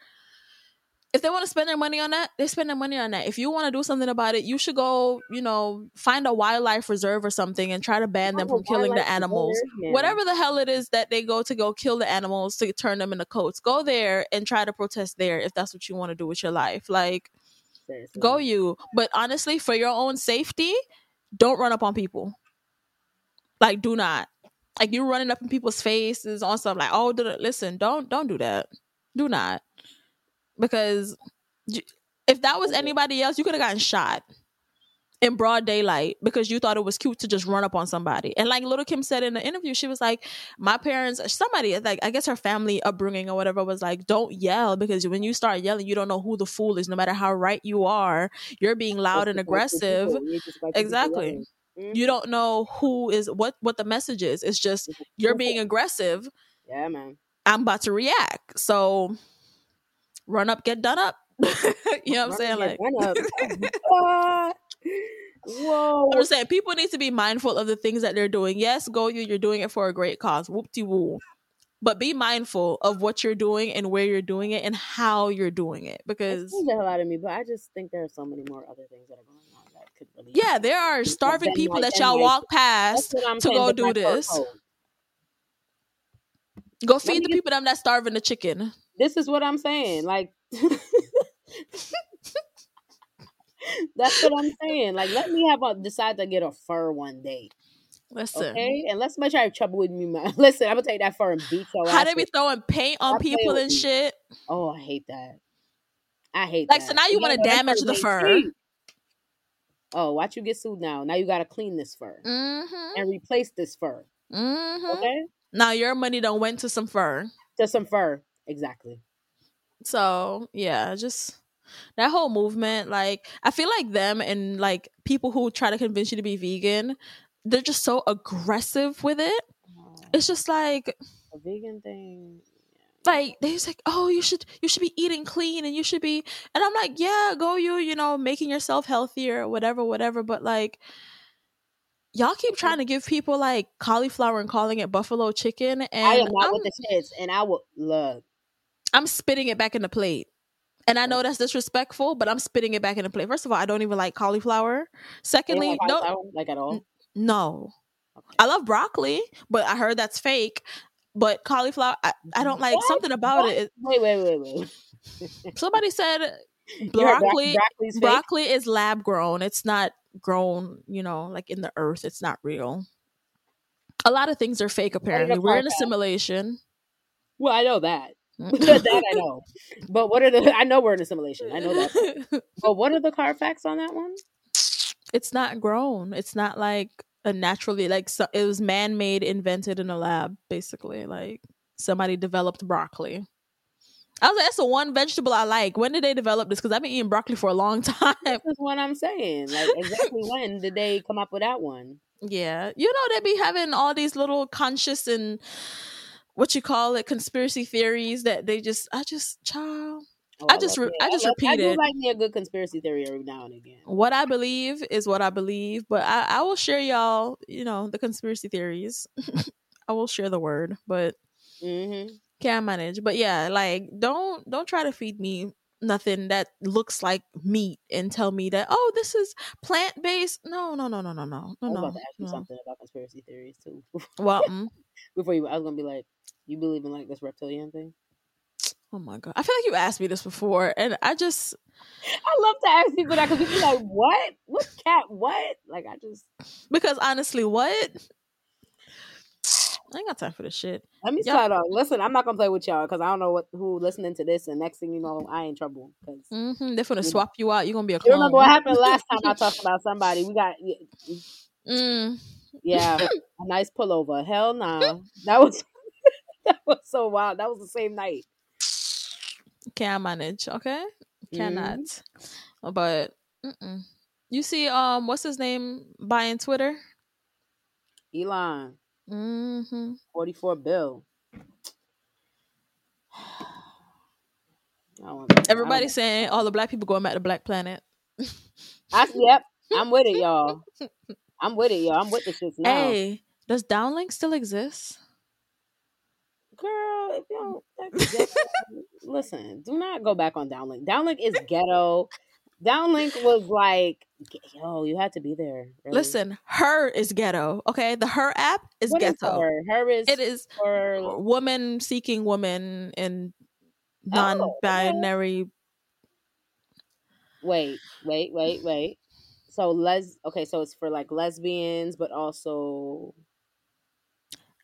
If they want to spend their money on that, they spend their money on that. If you want to do something about it, you should go, you know, find a wildlife reserve or something and try to ban them from killing the animals man. whatever the hell it is that they go to go kill the animals to turn them into coats go there and try to protest there if that's what you want to do with your life like Go you but honestly for your own safety don't run up on people. Like do not. Like you running up in people's faces on stuff like oh listen don't don't do that. Do not. Because if that was anybody else you could have gotten shot in broad daylight because you thought it was cute to just run up on somebody. And like Lil' Kim said in the interview, she was like, My parents, somebody, like, I guess her family upbringing or whatever was like, Don't yell because when you start yelling, you don't know who the fool is. No matter how right you are, you're being loud and Just like two aggressive. people, you just like two people Exactly. Mhm. You don't know who is what what the message is. It's just you're being aggressive. Yeah, man. I'm about to react. So run up, get done up. you know what I'm saying? Like Run up. What? Whoa. I'm saying people need to be mindful of the things that they're doing. Yes, go you, you're doing it for a great cause. Whoop de woo. But be mindful of what you're doing and where you're doing it and how you're doing it. Because the hell out of me, but I just think there are so many more other things that are going on that could really. yeah, there are starving people like- that y'all walk past to saying, go do this. Go feed the people them that starving the chicken. This is what I'm saying. Like, that's what I'm saying. Like, let me have a decide to get a fur one day, Listen. okay? And let's make sure I have trouble with me, man. Listen, I'm gonna take that fur and beat your How they be throwing paint on playing people and shit. Oh, I hate that. I hate Like, that. so now you And wanna damage the fur. cheap. Oh, watch you get sued now. Now you gotta clean this fur Mm-hmm. and replace this fur. Mm-hmm. Okay, Now your money done went to some fur. to some fur. Exactly. So yeah, just that whole movement. Like I feel like them and like people who try to convince you to be vegan, they're just so aggressive with it. It's just like a vegan thing. like they just like, oh, you should you should be eating clean and you should be and I'm like, yeah, go you, you know, making yourself healthier, whatever, whatever. But like y'all keep trying to give people like cauliflower and calling it buffalo chicken and I am not I'm, with the shits, and I will look. I'm spitting it back in the plate. And I know that's disrespectful, but I'm spitting it back in the plate. First of all, I don't even like cauliflower. Don't Secondly, like no, like at all. no. Okay. I love broccoli, but I heard that's fake. But cauliflower, I, I don't like What? something about What? it. Wait, wait, wait, wait. Somebody said broccoli broccoli is lab grown. It's not grown, you know, like in the earth. It's not real. A lot of things are fake apparently. We're in a simulation. Well, I know that. that I know. But what are the? I know we're in a simulation. I know that. But what are the car facts on that one? it's not grown. It's not like a naturally like so, it was man made, invented in a lab, basically. Like somebody developed broccoli. I was like, that's the one vegetable I like. When did they develop this? Because I've been eating broccoli for a long time. This is what I'm saying. Like exactly when did they come up with that one? yeah, you know they be having all these little conscious and what you call it conspiracy theories that they just I just child. Oh, I just love- re- I just love- I repeated. do like me a good conspiracy theory every now and again. What I believe is what I believe, but I, I will share y'all, you know, the conspiracy theories. I will share the word, but hmm Can't manage. But yeah, like don't don't try to feed me nothing that looks like meat and tell me that oh this is plant based. No, no, no, no, no, no, I no, no. about to ask you no. something about conspiracy theories too. Well, mm, Before you, I was gonna be like, you believe in like this reptilian thing? oh my god, I feel like you asked me this before, and I just I love to ask people that because people be like, what? What cat? What? Like I just because honestly, what? I ain't got time for this shit. let me Yep. start off. Listen, I'm not gonna play with y'all because I don't know what who listening to this, and next thing you know, I in trouble because. hmm They're gonna swap you out. You're gonna be a You remember what happened last time I talked about somebody? We got Mm, yeah, a nice pullover. Hell nah, that was that was so wild. That was the same night. can't manage. Okay, Mhm. cannot. But mm-mm. you see, um, what's his name buying Twitter? Elon, hmm 44 bill. I don't want- I don't Everybody's saying all the black people going back to Black Planet. I, yep, I'm with it, y'all. I'm with it, y'all. I'm with the shits now. Hey, does Downelink still exist? Girl, if you don't listen, do not go back on Downelink. Downelink is ghetto. Downelink was like, yo, you had to be there. really. Listen, her is ghetto. Okay, the her app is What is ghetto. her? Her is It is for woman seeking woman and Oh, okay. non-binary. wait, wait, wait, wait. So les okay, so it's for like lesbians, but also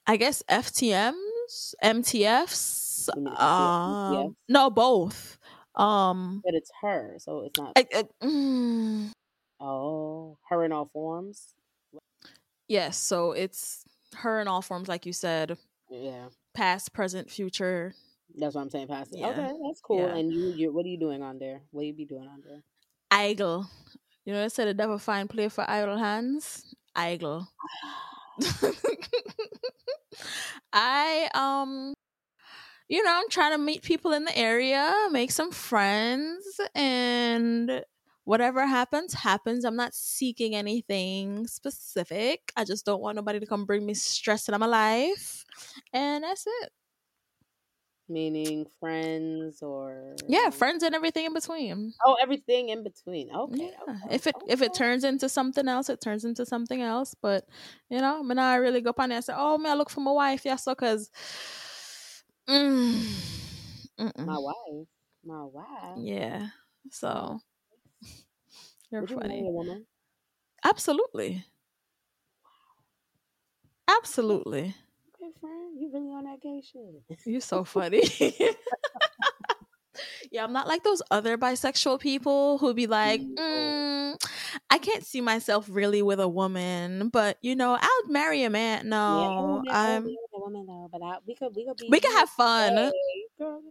I guess FTMs, MTFs. Um, no, both. Um, but it's her, so it's not I, I- mm, oh her in all forms. yes. So it's her in all forms, like you said, Yeah, past, present, future. that's what I'm saying. Past Yeah. Okay, that's cool. Yeah. And you, you, what are you doing on there? What you be doing on there? Idle. You know, I said the devil find play for idle hands. Idle. I um you know, I'm trying to meet people in the area, make some friends, and whatever happens, happens. I'm not seeking anything specific. I just don't want nobody to come bring me stress in my life. And that's it. Meaning friends or Yeah, friends and everything in between. Oh, everything in between. Okay. Yeah. okay, If it if it turns into something else, it turns into something else. But you know, when I really go up on there and say, "Oh man, I look for my wife," yeah, so because, mm, my wife, my wife. yeah. So you're Would you funny. woman? Absolutely. Absolutely. Friend, you really on that gay shit? You're so funny. yeah, I'm not like those other bisexual people who be like, Mm, mm, I can't see myself really with a woman, but you know, I'll marry a man. No, won't I'm. a woman though, but I, we could, we could be. We can have fun. Hey, girl,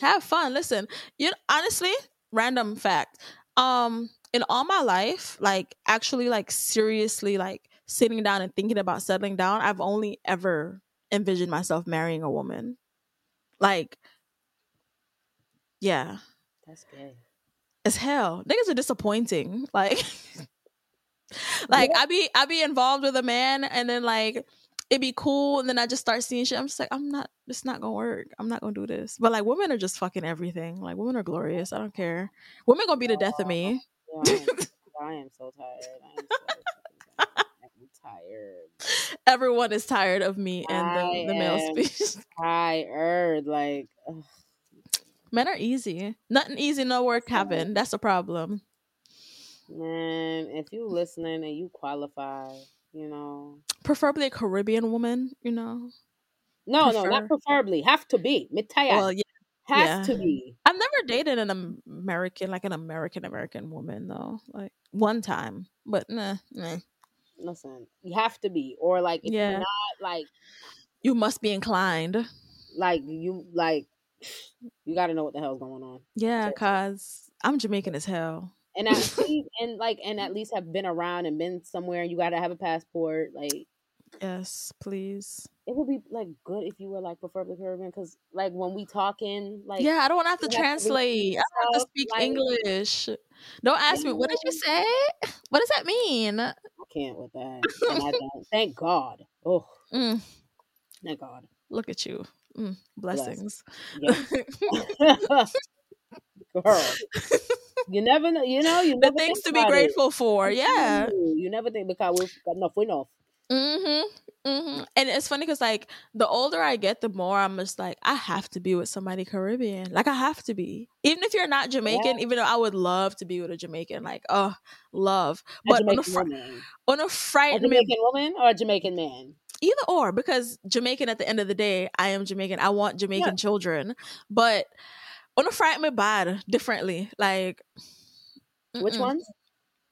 Have fun. Listen, you honestly, random fact. Um, in all my life, like actually, like seriously, like sitting down and thinking about settling down, I've only ever envisioned myself marrying a woman. Like, yeah, That's gay. as hell. Niggas are disappointing. Like, like I be I be involved with a man, and then like it'd be cool, and then I just start seeing shit. I'm just like, I'm not. It's not gonna work. I'm not gonna do this. But like, women are just fucking everything. Like, women are glorious. I don't care. Women gonna be the death of me. Yeah, I am, I am so tired. I am so fucking tired. Everyone is tired of me and I the, the male species. Tired. Like, ugh. Men are easy. Nothing easy, no work having. That's the problem. man, if you listening and you qualify, you know. Preferably a Caribbean woman. You know. No, no, not preferably. Have to be. Tired. Well, yeah. Has yeah. to be. I've never dated an American, like an American American woman though. Like one time, but nah, nah. Listen, you have to be. Or like if Yeah. you're not like You must be inclined. like you like you gotta know what the hell's going on. Yeah, So- cause I'm Jamaican as hell. And at least and like and at least have been around and been somewhere and you gotta have a passport. Like Yes, please. it would be like good if you were like preferably Caribbean because like when we talking like yeah, I don't want to have to you have to translate. I don't have to speak like- English. Don't ask me what did you say. What does that mean? Can't with that. And I don't. Thank God. Oh, Mm, thank God. look at you. Mm, blessings. Yeah. Girl. You never know. You know, you the things to be about it. grateful for. Yeah. You never think because we've got enough we enough. Mm-hmm. Mm-hmm. And it's funny because like the older I get, the more I'm just like, I have to be with somebody Caribbean. Like I have to be. Even if you're not Jamaican, even though I would love to be with a Jamaican, like, oh, love. A But on a, fr- woman. on a me Jamaican woman or a Jamaican man? either or because Jamaican at the end of the day, I am Jamaican. I want Jamaican children. But on a frighten me bad differently. Like Which mm-mm. ones?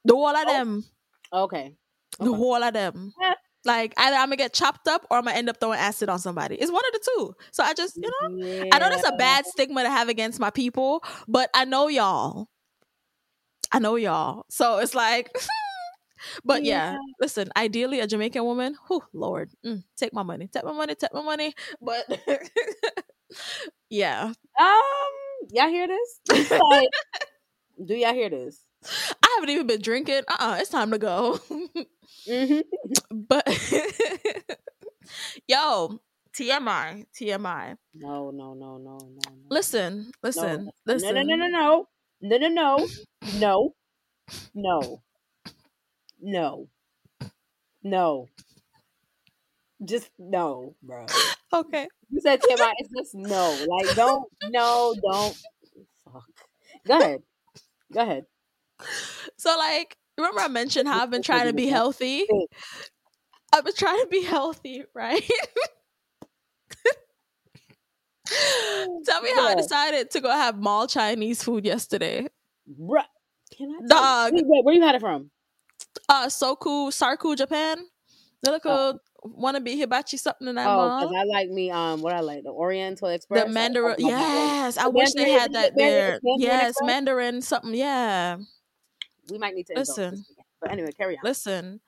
The whole of Oh. them. Okay. The Okay. whole of them. Yeah. Like either I'm gonna get chopped up or I'm gonna end up throwing acid on somebody. It's one of the two. So I just, you know, I know that's a bad stigma to have against my people, but I know y'all. I know y'all. So it's like, but yeah. Yeah. listen, ideally a Jamaican woman, whew, Lord, mm, take my money, take my money, take my money. But yeah, Um, y'all hear this? Like, do y'all hear this? I haven't even been drinking. Uh uh it's time to go. Mm-hmm. but yo, TMI, TMI. No, no, no, no, no. no. Listen, listen, no, listen. No, no, no, no, no, no, no, no, no, no, no. Just no, bro. Okay. You said TMI. It's just no. Like, don't, no, don't. Fuck. Go ahead. Go ahead. So like, remember I mentioned how I've been trying to be healthy? I've been trying to be healthy, right? Tell me how I decided to go have mall Chinese food yesterday. Bruh. Can I Dog. Wait, where you had it from? Uh Soku, Sarku, Japan. They look want to be hibachi something in that Oh, mall. because I like me, um, what I like, the Oriental Express. The Mandarin, Oh, God. yes, I The wish they had that Mandarin- there. Mandarin Yes, Express? Mandarin something. Yeah, We might need to Listen. But anyway, carry on. listen,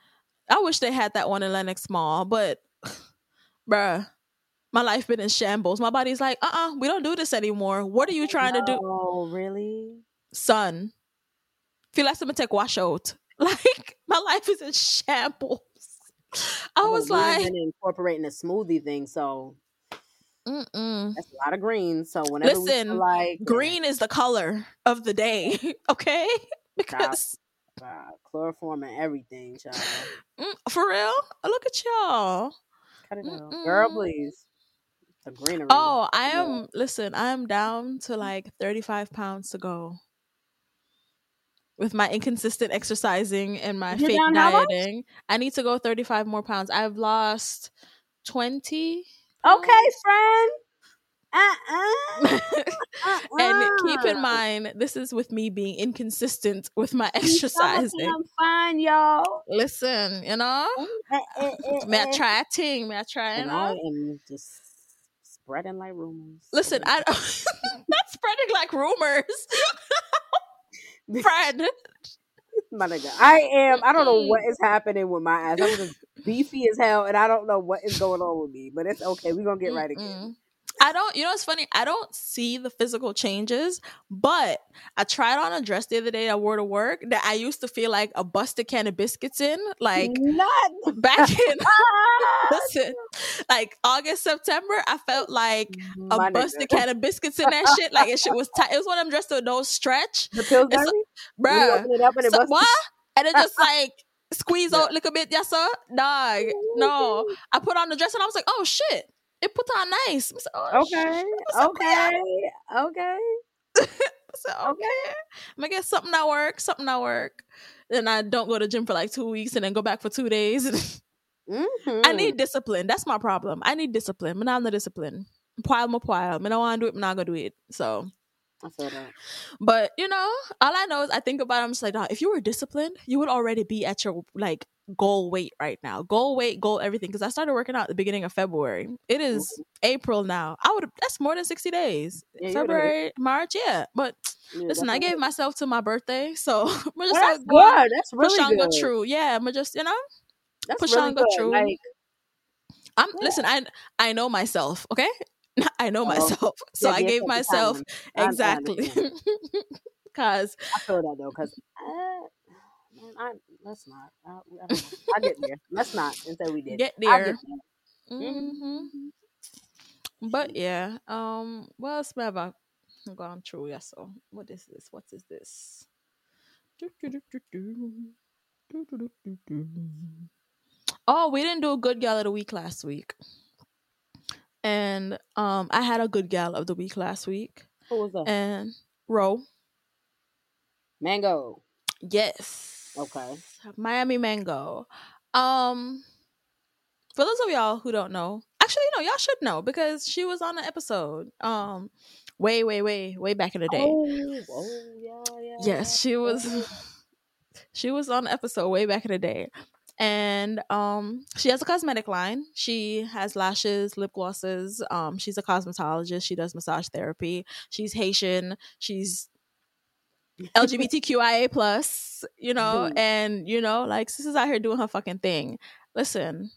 I wish they had that one in Lenox Mall, but bruh, my life been in shambles. My body's like, uh, uh we don't do this anymore. What are you trying to do, Oh, really? son? Feel like someone take wash out. Like my life is in shambles. I was Well, like, incorporating a smoothie thing, so mm-mm. that's a lot of green. So whenever Listen, like green is the color of the day, okay? Because God, chloroform and everything, child. mm, for real, look at y'all. Cut it out, girl, please. The greenery. Oh, I Yeah. am. Listen, I am down to like thirty-five pounds to go. With my inconsistent exercising and my You're fake down how much? dieting, I need to go thirty-five more pounds. I've lost twenty. okay, friend. Uh-uh. uh-uh. and keep in mind, this is with me being inconsistent with my exercising. I'm fine, y'all. Listen, you know, Eh, eh, eh, may I try a thing? May I try? And I am just spreading like rumors. listen, I not spreading like rumors, friend. my nigga. I am. I don't know what Mm. happening with my ass. I'm just beefy as hell, and I don't know what is going on with me. But it's okay. We're gonna get right again. I don't, you know, it's funny. I don't see the physical changes, but I tried on a dress the other day I wore to work that I used to feel like a busted can of biscuits in. Like Not. back in, listen, like August, September, I felt like a My busted nigga. can of biscuits in that shit. Like it shit was tight. It was one of them dresses that don't stretch, The Pillsbury. You bruh. it up and it So, what? And it just like squeeze Yeah. out a little bit, yes sir. Dog, no. I put on the dress and I was like, oh shit, it put on nice. Said, oh. Okay. Okay. Okay. I said, okay, I'm gonna get something that work, something that work. Then I don't go to gym for like two weeks and then go back for two days. Mhm. I need discipline. That's my problem. I need discipline. but I'm not the discipline. Pile my pile. I don't want to do it. I'm not gonna do it. So, I feel that. but you know, all I know is I think about. It, I'm just like, "Dawg, if you were disciplined, you would already be at your like goal weight right now. Goal weight, goal everything. Because I started working out at the beginning of February. It is mm-hmm. April now. I would. That's more than sixty days. Yeah, February, March, yeah. But Yeah, listen, I gave myself to my birthday, so I'm just Well, that's like, go good. That's really push on, go good. true. Yeah, I'm just you know, That's push really on, go good. true. Like, I'm Yeah. listen. I I know myself. Okay, I know Oh, myself, so I gave myself time. I- I exactly because I feel that though, because eh, I let's not. I, I, don't know. I get there. Let's not until we did. get there. get there. hmm But yeah, um, what else we have gone through? Yeah, so what is this? What is this? Oh, we didn't do a good gal of the week last week. And um I had a good gal of the week last week. Who was that? And Ro. Mango. Yes. Okay. Miami Mango. Um for those of y'all who don't know, actually no, y'all should know because she was on an episode. Um way, way, way, way back in the day. Oh, oh yeah, yeah. Yes, she was she was on the episode way back in the day. And um she has a cosmetic line. She has lashes, lip glosses. Um she's a cosmetologist. She does massage therapy. She's Haitian. She's LGBTQIA plus, you know, Mhm. and you know, like this is out here doing her fucking thing. Listen,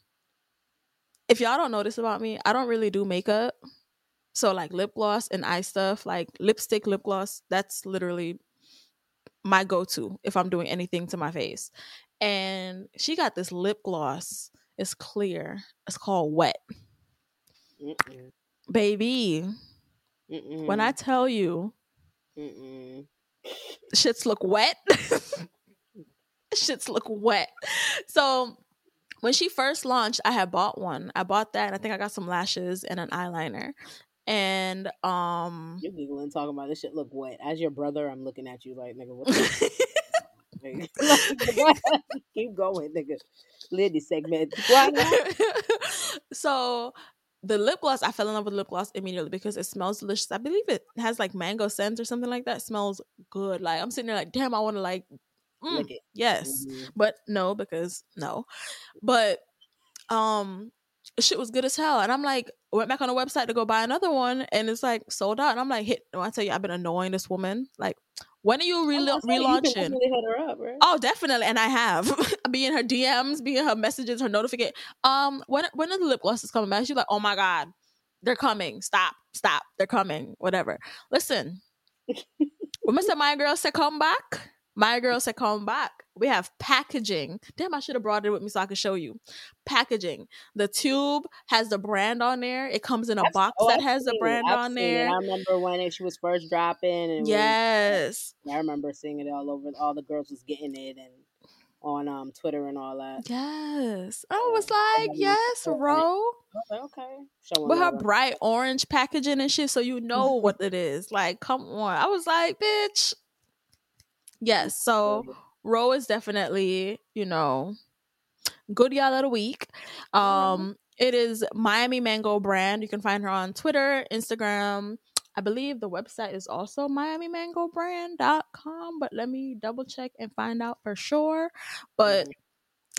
if y'all don't know this about me, I don't really do makeup. So like lip gloss and eye stuff, like lipstick, lip gloss, that's literally my go-to if I'm doing anything to my face. And she got this lip gloss. It's clear. It's called Wet. Mm-mm. Baby, Mm-mm. when I tell you Mm-mm. Shits look wet. shits look wet. So when she first launched, I had bought one. I bought that and I think I got some lashes and an eyeliner. And um You're giggling talking about this shit look wet. As your brother, I'm looking at you like, nigga, what the? Keep going, nigga. Lady segment. So the lip gloss, I fell in love with lip gloss immediately because it smells delicious. I believe it has like mango scent or something like that. It smells good. Like I'm sitting there like, damn, I want to like, mm, yes, Mhm. but no because no, but um, shit was good as hell. And I'm like, went back on the website to go buy another one, and it's like sold out. And I'm like, hit. When I tell you, I've been annoying this woman. Like, when are you re- you relaunching? her up, right? Oh, definitely, and I have. be in her DMs, be in her messages, her notification. Um, when when are the lip glosses coming back? She's like, oh my god, they're coming. Stop, stop, they're coming. Whatever. Listen, when Mr. My Girl said come back, my girl said come back. We have packaging. Damn, I should have brought it with me so I could show you. Packaging. The tube has the brand on there. It comes in a I've- box oh, that I've has the seen it. brand I've on seen there. I remember when it, she was first dropping, and Yes. I remember seeing it all over. All the girls was getting it, and on um Twitter and all that. Yes. I was like, yes, Ro. I okay, showing with her love. bright orange packaging and shit, so you know what it is. Like, come on. I was like, bitch. Yes, so Ro is definitely, you know, good y'all of the week. Um, it is Miami Mango brand. You can find her on Twitter, Instagram. I believe the website is also miamimangobrand.com, but let me double check and find out for sure. But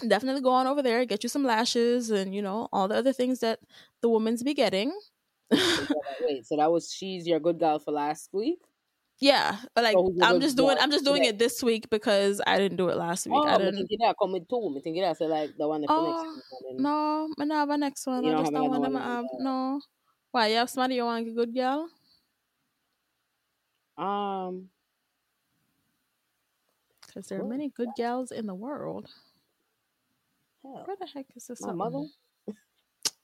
definitely go on over there, get you some lashes and, you know, all the other things that the woman's be getting. Wait, so that was she's your good girl for last week. Yeah, but like So I'm just doing I'm just doing it this week because I didn't do it last week. Oh, I didn't. think that come with two. Me think that so like the one that Oh, next. No, I don't have a next one. You I just don't want them. one up. no. Why you have somebody you want get good girl? Um, Because there are many good gals in the world. hell, Where the heck is this? my mother,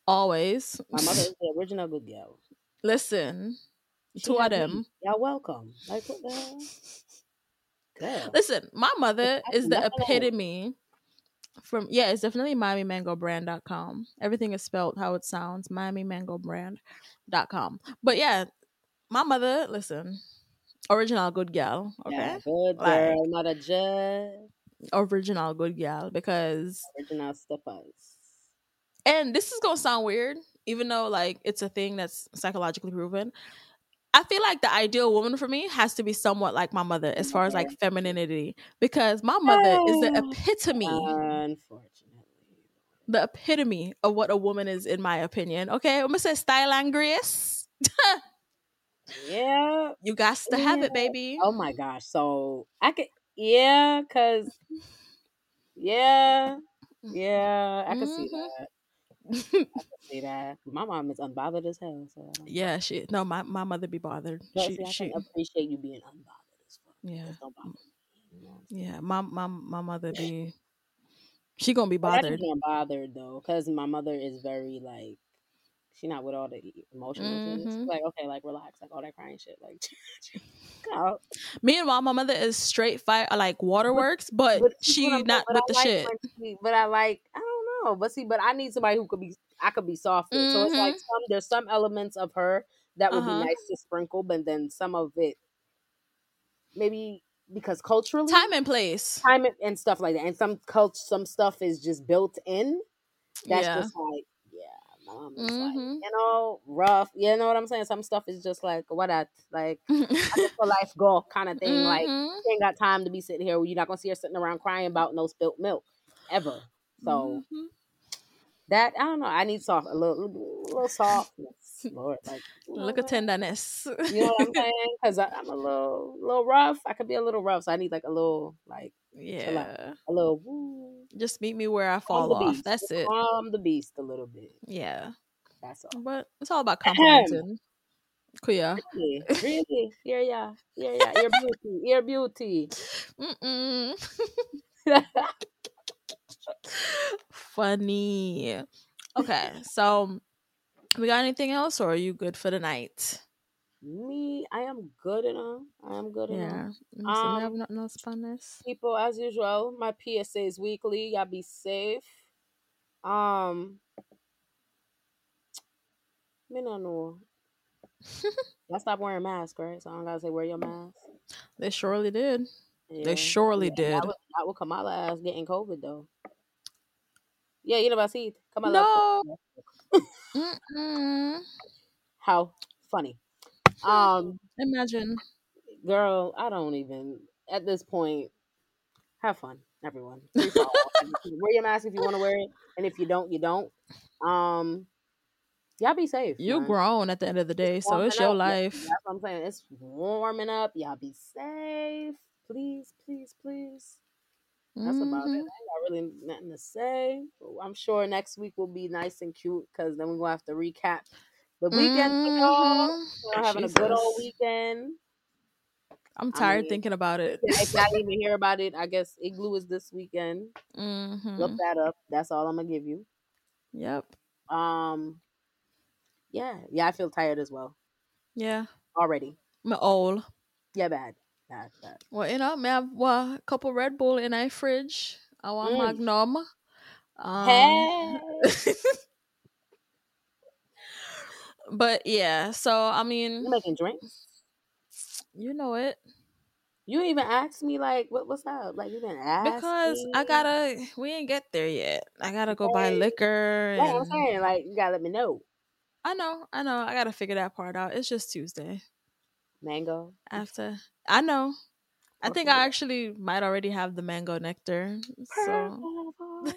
Always. my mother is the original good girl. Listen, Of them. Y'all welcome. Like what the hell? Girl. Listen, my mother is the epitome from yeah, it's definitely MiamiMangoBrand.com. Everything is spelled how it sounds, miami MiamiMangoBrand.com. But yeah, my mother, listen, original good gal, okay? Yeah, good Like- girl, not a judge. Original good gal because Original steppers. and this is gonna sound weird, even though like it's a thing that's psychologically proven. I feel like the ideal woman for me has to be somewhat like my mother as far as like femininity because my mother is the Oh. epitome Unfortunately. the epitome of what a woman is, in my opinion. Okay, I'm gonna say style and grace. Yeah. You got to have it, baby. Oh my gosh. So I could, yeah, cause, yeah, yeah, I can see Mhm. that. See that. My mom is unbothered as hell. So yeah, she no, my, my mother be bothered. But She see, I she appreciate you being unbothered as fuck. yeah Just don't bother me. You know? yeah. My my my mother be she gonna be bothered. being bothered though, because my mother is very like she not with all the emotional things. Mhm. Like, okay, like relax, like all that crying shit. Like. Meanwhile, my mother is straight fire, like waterworks, but, But she not but with I the like shit. she- but I like, I But see, but I need somebody who could be, I could be soft with. So it's like some, there's some elements of her that would Mm-hmm. Uh-huh. be nice to sprinkle, but then some of it, maybe because culturally, Time and place. time and- and stuff like that, and some cult, some stuff is just built in. That's yeah. just like, yeah, mom is like, you know, rough. You know what I'm saying? Some stuff is just like, what that, like, I for life go kind of thing. Like, Mhm. you ain't got time to be sitting here. You're not gonna see her sitting around crying about no spilt milk ever. So Mhm. that I don't know. I need soft, a little, a little softness, Lord. Like, look at tenderness. You know what I'm saying? Because I'm a little, little rough. I could be a little rough, so I need like a little, like yeah. a little. Woo, Just meet me where I fall off. beast. That's it. Calm the beast a little bit. Yeah. That's all. But it's all about complimenting. Kuya. Really, really. Here, yeah, here, yeah. Your beauty, Your beauty. Mm-mm. Funny. Okay, so we got anything else, or are you good for the night? Me, I am good enough. I am good enough. Yeah. So we have Um, nothing else on this. people as usual my PSA is weekly y'all be safe um me no know y'all stop wearing masks right so i don't gotta say wear your mask They surely did. yeah. They surely Yeah, did. not with, not with kamala ass getting covid though yeah you know about see kamala No. How funny um Imagine. girl i don't even at this point have fun everyone Free for all. wear your mask if you want to wear it and if you don't you don't um y'all be safe You man. grown at the end of the day, so it's your up. Life. that's what i'm saying it's warming up y'all be safe please please please that's about it i Mhm. ain't got really nothing to say i'm sure next week will be nice and cute because then we're gonna have to recap the weekend Mhm. we're having a good old weekend I'm I tired mean, thinking about it. If didn't even hear about it, I guess Igloo is this weekend. Look hmm that up. That's all I'm gonna give you. Yep. Um, yeah, yeah, I feel tired as well Yeah. already. I'm old. Yeah, bad, Well, you know, me have well, a couple Red Bull in my fridge. I want Mm. Magnum. Um, Hey, but yeah, so I you mean, making drinks? you know it You even asked me like, what, what's up? Like you didn't ask because I gotta. We ain't get there yet. I gotta go buy liquor, Yeah, I'm saying like you gotta let me know. I know, I know. I gotta figure that part out. It's just Tuesday. Mango. After I know, I think I actually might already have the mango nectar. So,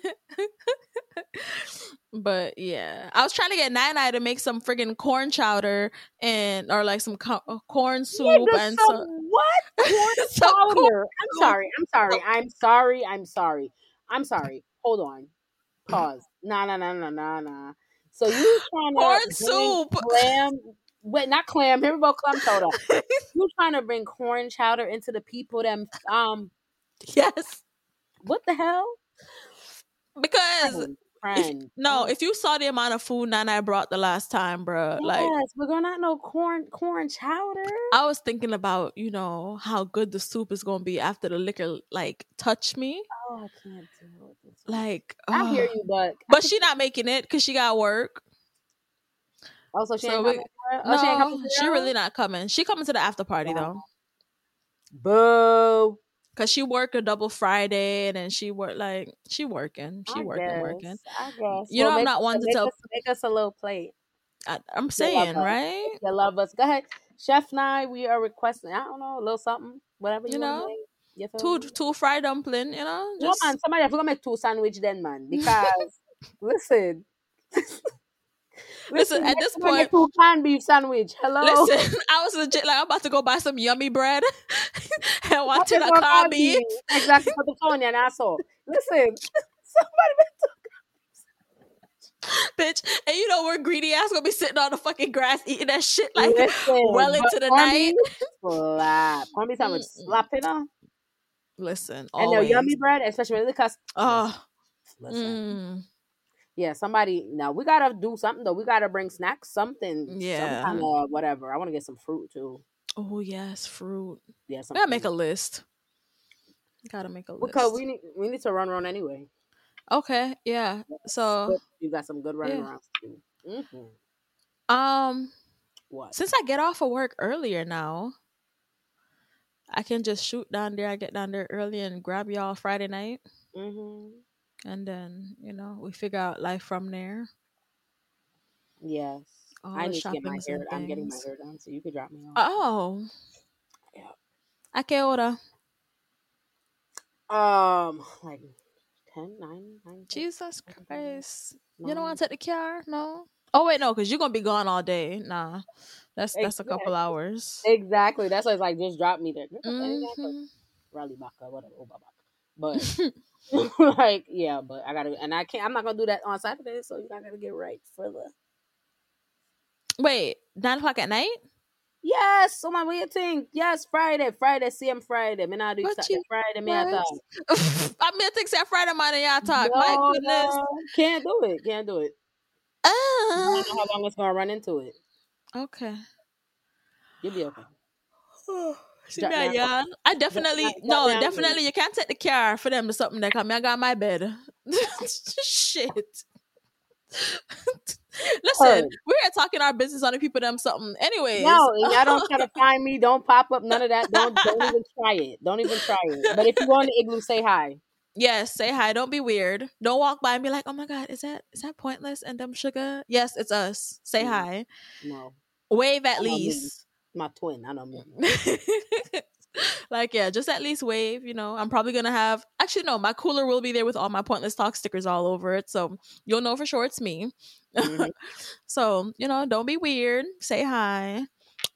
but yeah, I was trying to get Nine to make some friggin' corn chowder and or like some co- uh, corn soup Nigga, and so what? Corn some corn-. I'm sorry. I'm sorry. I'm sorry. I'm sorry. I'm sorry. Hold on. Pause. Nah, nah, nah, nah, nah, nah. So you trying to Corn soup. Wait, not clam. Here we go. Clam chowder. you trying to bring corn chowder into the people? Them um, yes, what the hell? because if, no, if you saw the amount of food Nana brought the last time, bruh, like yes, we're gonna not know corn corn chowder. I was thinking about, you know, how good the soup is gonna be after the liquor like touch me. Oh, I can't this. one. Like, I hear you, but but she not making it because she got work. also she so ain't we- it? Oh, she no, coming she really not coming. She coming to the after party Wow. though, Boo. cause she work a double Friday and then she work like she working, she I working, guess, working. I guess. You know I'm not one to tell- Us, make us a little plate. I, I'm love saying us. right. You love us. Go ahead, Chef Nye. We are requesting. I don't know, a little something, whatever you, You want know, to make. You Two me? two fried dumpling, you know, No just man, somebody have to make two sandwich then, man. Because listen, Listen, at this point, I make point- two pan beef sandwich. Hello, listen. I was legit like I'm about to go buy some yummy bread and watch it is a what I copy. mean? Exactly for the phone, and asshole. Listen, somebody bitch. And you know we're greedy ass gonna be sitting on the fucking grass eating that shit like listen, well into the night. Slap. Corned beef sandwich slap it up. Listen, And no always. yummy bread, especially because Oh, listen, mm, Yeah, somebody. No, we gotta do something though. We gotta bring snacks, something. Yeah. Some kind of whatever. I want to get some fruit too. Oh yes, fruit. Yeah, gotta make a list. Gotta make a list. because we need we need to run around anyway. okay, yeah. So, you got some good running yeah. around to do. hmm um, What? since I get off of work earlier now, I can just shoot down there. I get down there early and grab y'all Friday night, hmm and then you know we figure out life from there. Yes. All I need to get my hair. I'm getting my hair done, so you could drop me off. Oh, Yeah. a qué hora? Um, like 10, 9, 9 Jesus I think Christ! You don't want to take the car? No. Oh wait, no, because you're gonna be gone all day. Nah, that's that's a couple hours. Exactly. That's why it's like just drop me there. Get the fuck- exactly. Mhm. Rally Baka, whatever. Oh. But like, yeah, but I gotta and I can't I'm not gonna do that on Saturday, so you gotta get right for the Wait, nine o'clock at night? Yes, on my way thing. Yes, Friday, Friday, CM Friday. Me not do What you- Friday, me I talk. I mean, I think that Friday morning y'all talk. My goodness. no, Can't do it. Can't do it. I Ah. don't know how long it's gonna run into it. Okay. You'll be okay. See Jot that, down- yeah. I definitely no, definitely you can't take the car for them to something that come. I got my bed. Shit. Listen, Heard. we're talking our business on the people them something. Anyways, No, y'all don't try to find me. Don't pop up. None of that. Don't don't even try it. Don't even try it. But if you go on the igloo, say hi. yes, say hi. Don't be weird. Don't walk by and be like, "Oh my god, is that is that pointless and them sugar?" Yes, it's us. Say Mm. hi. No, Wave at I know me. least. My twin. I don't know like yeah, just at least wave. You know, I'm probably gonna have. Actually, no, my cooler will be there with all my pointless talk stickers all over it, so you'll know for sure it's me. Mhm. so you know, don't be weird. Say hi.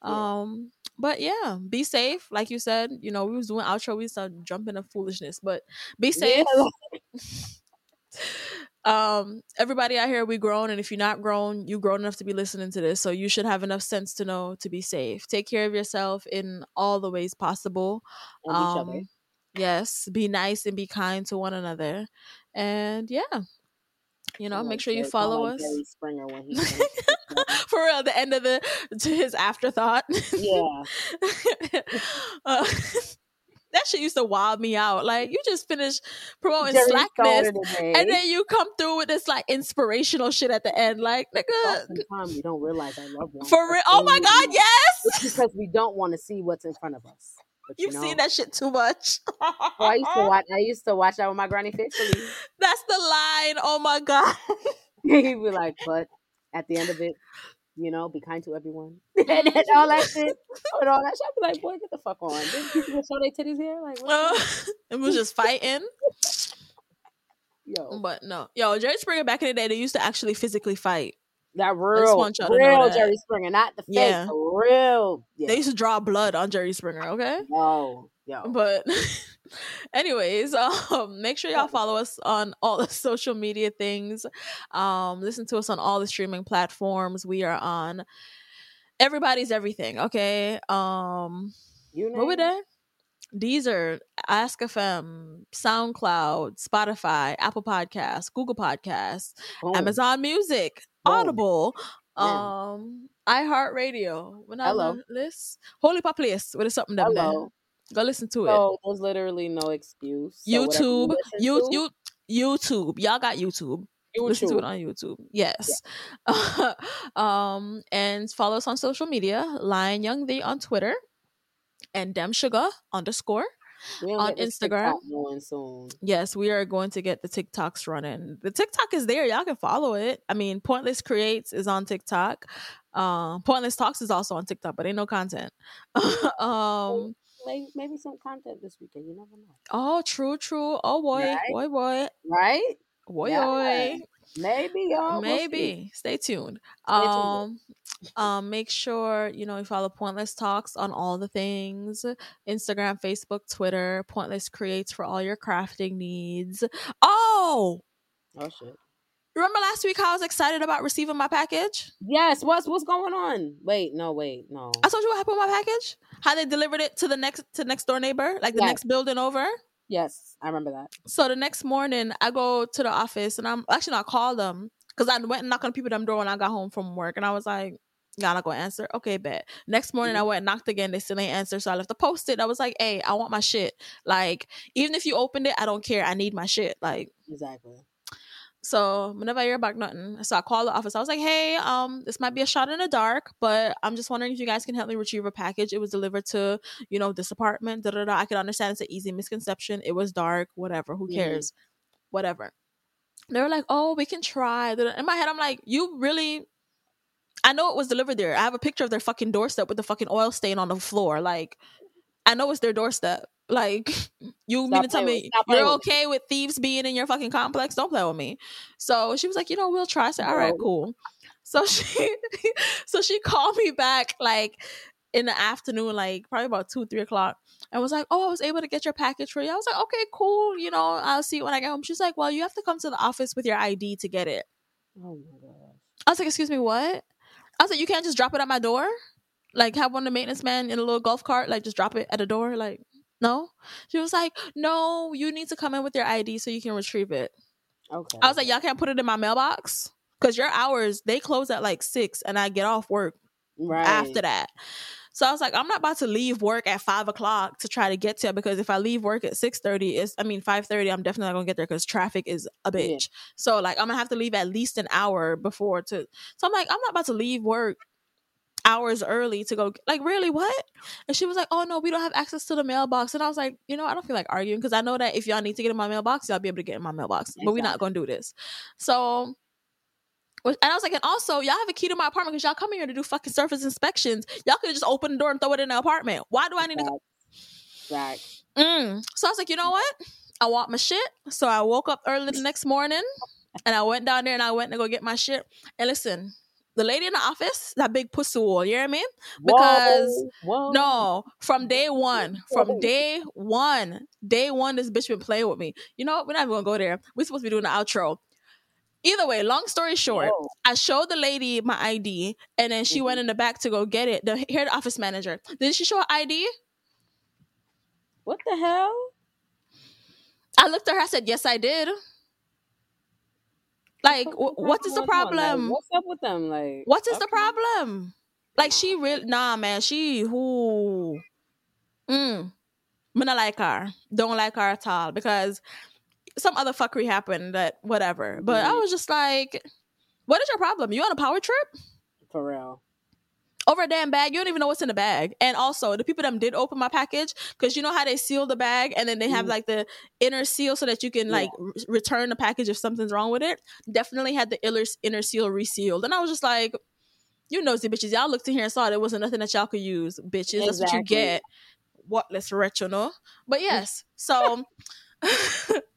Yeah. Um, but yeah, be safe. Like you said, you know, we was doing outro, we started jumping of foolishness, but be safe. Yeah, um everybody out here we grown and if you're not grown you grown enough to be listening to this so you should have enough sense to know to be safe. Take care of yourself in all the ways possible. And each other. um yes be nice and be kind to one another. And yeah you know Sound make sure you follow us. Jerry Springer when he for real the end of the to his afterthought. Yeah, uh, that shit used to wild me out like you just finished promoting slackness and then you come through with this like inspirational shit at the end like nigga Sometimes we don't realize our loved ones. For real? Oh my God, yes! It's because we don't want to see what's in front of us. But You've you know, seen that shit too much. Oh, I used to watch. I used to watch that with my granny faithfully. That's the line. Oh my God. He'd be like, but at the end of it, you know, be kind to everyone. and then all that shit. And all that shit. I'd be like, boy, get the fuck on. Didn't people show their titties here? Like, it oh, was just fighting. Yo, But no. Yo, Jerry Springer back in the day, they used to actually physically fight. that real, want y'all to know real. Jerry Springer, not the fake, Yeah. real. Yeah. They used to draw blood on Jerry Springer, okay? Yo, yo. But anyways, um, make sure y'all follow us on all the social media things. Um, listen to us on all the streaming platforms. We are on everybody's everything, okay? Um You What were it. Deezer, Ask FM, SoundCloud, Spotify, Apple Podcasts, Google Podcasts, Boom. Amazon Music, Boom. Audible, Yeah. um, iHeartRadio. We're not on Hello. the list. Holy Pop List. What is something? Hello. Go listen to it. So there's literally no excuse. So YouTube, you, you, YouTube. Y'all got YouTube. Listen to it on YouTube. Yes. um, and follow us on social media. Lion Young the on Twitter, and Dem Sugar underscore. On Instagram. Soon. Yes, we are going to get the TikToks running. The TikTok is there. Y'all can follow it. I mean, Pointless Creates is on TikTok. Um, Pointlesss Talks is also on TikTok, but ain't no content. um, Maybe, maybe some content this weekend. You never know. oh, true, true. Oh boy, Right? boy, boy, Right? boy, Yeah. boy. Maybe y'all. Maybe. Stay tuned. Stay tuned. Um, um, make sure you know you follow Pointlesss Talks on all the things: Instagram, Facebook, Twitter. Pointless Creates for all your crafting needs. Oh, Oh shit. Remember last week how I was excited about receiving my package? Yes. What's what's going on? Wait. No. Wait. No. I told you what happened with my package. How they delivered it to the next to next door neighbor, like the Yes. next building over. Yes, I remember that. So the next morning, I go to the office and I'm actually not call them because I went and knocked on people them door when I got home from work and I was like, y'all not gonna answer. Okay, bet. Next morning, I mm-hmm. went and knocked again. They still ain't answer. So I left a post it. I was like, hey, I want my shit. Like, even if you opened it, I don't care. I need my shit. Like, Exactly. So whenever I hear about nothing, so I call the office. I was like, "Hey, um, this might be a shot in the dark, but I'm just wondering if you guys can help me retrieve a package. It was delivered to, you know, this apartment. Da da da. I can understand it's an easy misconception. It was dark. Whatever. Who cares? Whatever." They were like, "Oh, we can try." In my head, I'm like, "You really?" I know it was delivered there. I have a picture of their fucking doorstep with the fucking oil stain on the floor. Like, I know it's their doorstep. Like, you mean to tell playing with- me you're playing with okay with thieves being in your fucking complex? Don't play with me. So she was like, you know, we'll try. I said, all right, cool. So she, so she called me back like in the afternoon, like probably about two, three o'clock, and was like, oh, I was able to get your package for you. I was like, okay, cool. You know, I'll see it when I get home. She's like, well, you have to come to the office with your ID to get it. Oh my god. I was like, excuse me, what? I was like, you can't just drop it at my door? Like have one of the maintenance man in a little golf cart, like just drop it at the door? Like, no? She was like, No, you need to come in with your ID so you can retrieve it. Okay. I was like, Y'all can't put it in my mailbox? Because your hours, they close at like six and I get off work right. after that. So I was like, I'm not about to leave work at five o'clock to try to get to it because if I leave work at six thirty, it's I mean five thirty, I'm definitely not gonna get there because traffic is a Yeah. bitch. So like I'm gonna have to leave at least an hour before to. So I'm like, I'm not about to leave work hours early to go. Like really, what? And she was like, Oh no, we don't have access to the mailbox. And I was like, you know, I don't feel like arguing because I know that if y'all need to get in my mailbox, y'all be able to get in my mailbox. But we're not gonna do this. So and I was like, and also, y'all have a key to my apartment because y'all come here to do fucking surface inspections. Y'all could just open the door and throw it in the apartment. Why do I need to? Go? Facts. Mm. So I was like, you know what? I want my shit. So I woke up early the next morning and I went down there and I went to go get my shit. And listen, the lady in the office, that big pussy wall, you hear me? Because- whoa, whoa. No, from day one, from day one, day one, this bitch been playing with me. You know? We're not even gonna go there. We're supposed to be doing the outro. Either way, long story short, Whoa. I showed the lady my ID, and then she went mm-hmm. in the back to go get it. The here the office manager. Did she show her ID? What the hell? I looked at her. I said, "Yes, I did." Like, What what is the on? Like, problem? what's up with them? Like, What is the problem? Like, she real nah, man. She who, mm, me not like her. Don't like her at all because some other fuckery happened. That whatever. But I Mhm. was just like, "What is your problem? You on a power trip?" For real. Over a damn bag. You don't even know what's in the bag. And also, the people that did open my package, because you know how they seal the bag and then they have Mhm. like the inner seal so that you can Yeah. like r- return the package if something's wrong with it. Definitely had the inner, inner seal resealed. And I was just like, you nosy bitches, y'all looked in here and saw there wasn't nothing that y'all could use, bitches. That's what you get. What let's retro no. But yes, so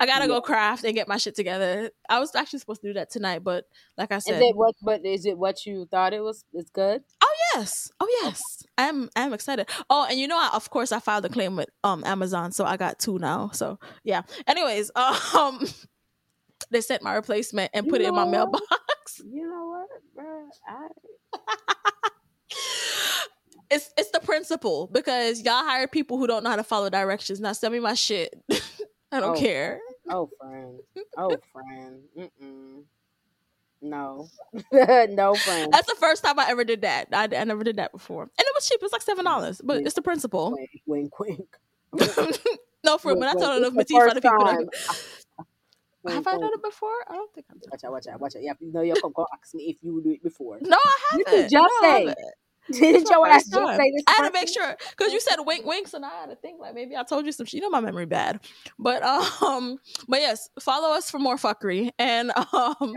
I gotta go craft and get my shit together. I was actually supposed to do that tonight, but like I Is said, it what? But is it what you thought it was? It's good. Oh yes. Oh yes. I'm I'm excited. Oh, and you know I, of course I filed a claim with um Amazon, so I got two now. So yeah. Anyways, um they sent my replacement and You put it in my what? mailbox. You know what, bro? I It's it's the principle because y'all hire people who don't know how to follow directions. Now send me my shit. I don't Oh. care. oh friend, oh friend, Mm-mm. no, no friend. That's the first time I ever did that. I, I never did that before. And it was cheap. It's like seven mm-hmm. dollars. But it's the principle. Wink, wink, wink. no, for when I Wink, wink. enough the Matisse for people Wink, have I done it before? I don't think I've done it. Watch out, watch out, watch out. Yeah, you know, you come go ask me if you do it before. No, I haven't. just No, say. my your ass just say this? I had to make sure because you said wink wink, so now I had to think like maybe I told you some shit. You know my memory bad, but um, but yes, follow us for more fuckery and um,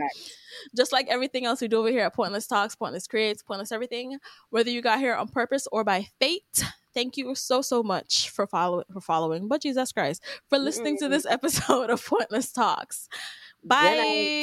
just like everything else we do over here at Pointlesss Talks, Pointless Creates, Pointless Everything. Whether you got here on purpose or by fate, thank you so so much for following for following. But Jesus Christ, for listening to this episode of Pointlesss Talks. Bye.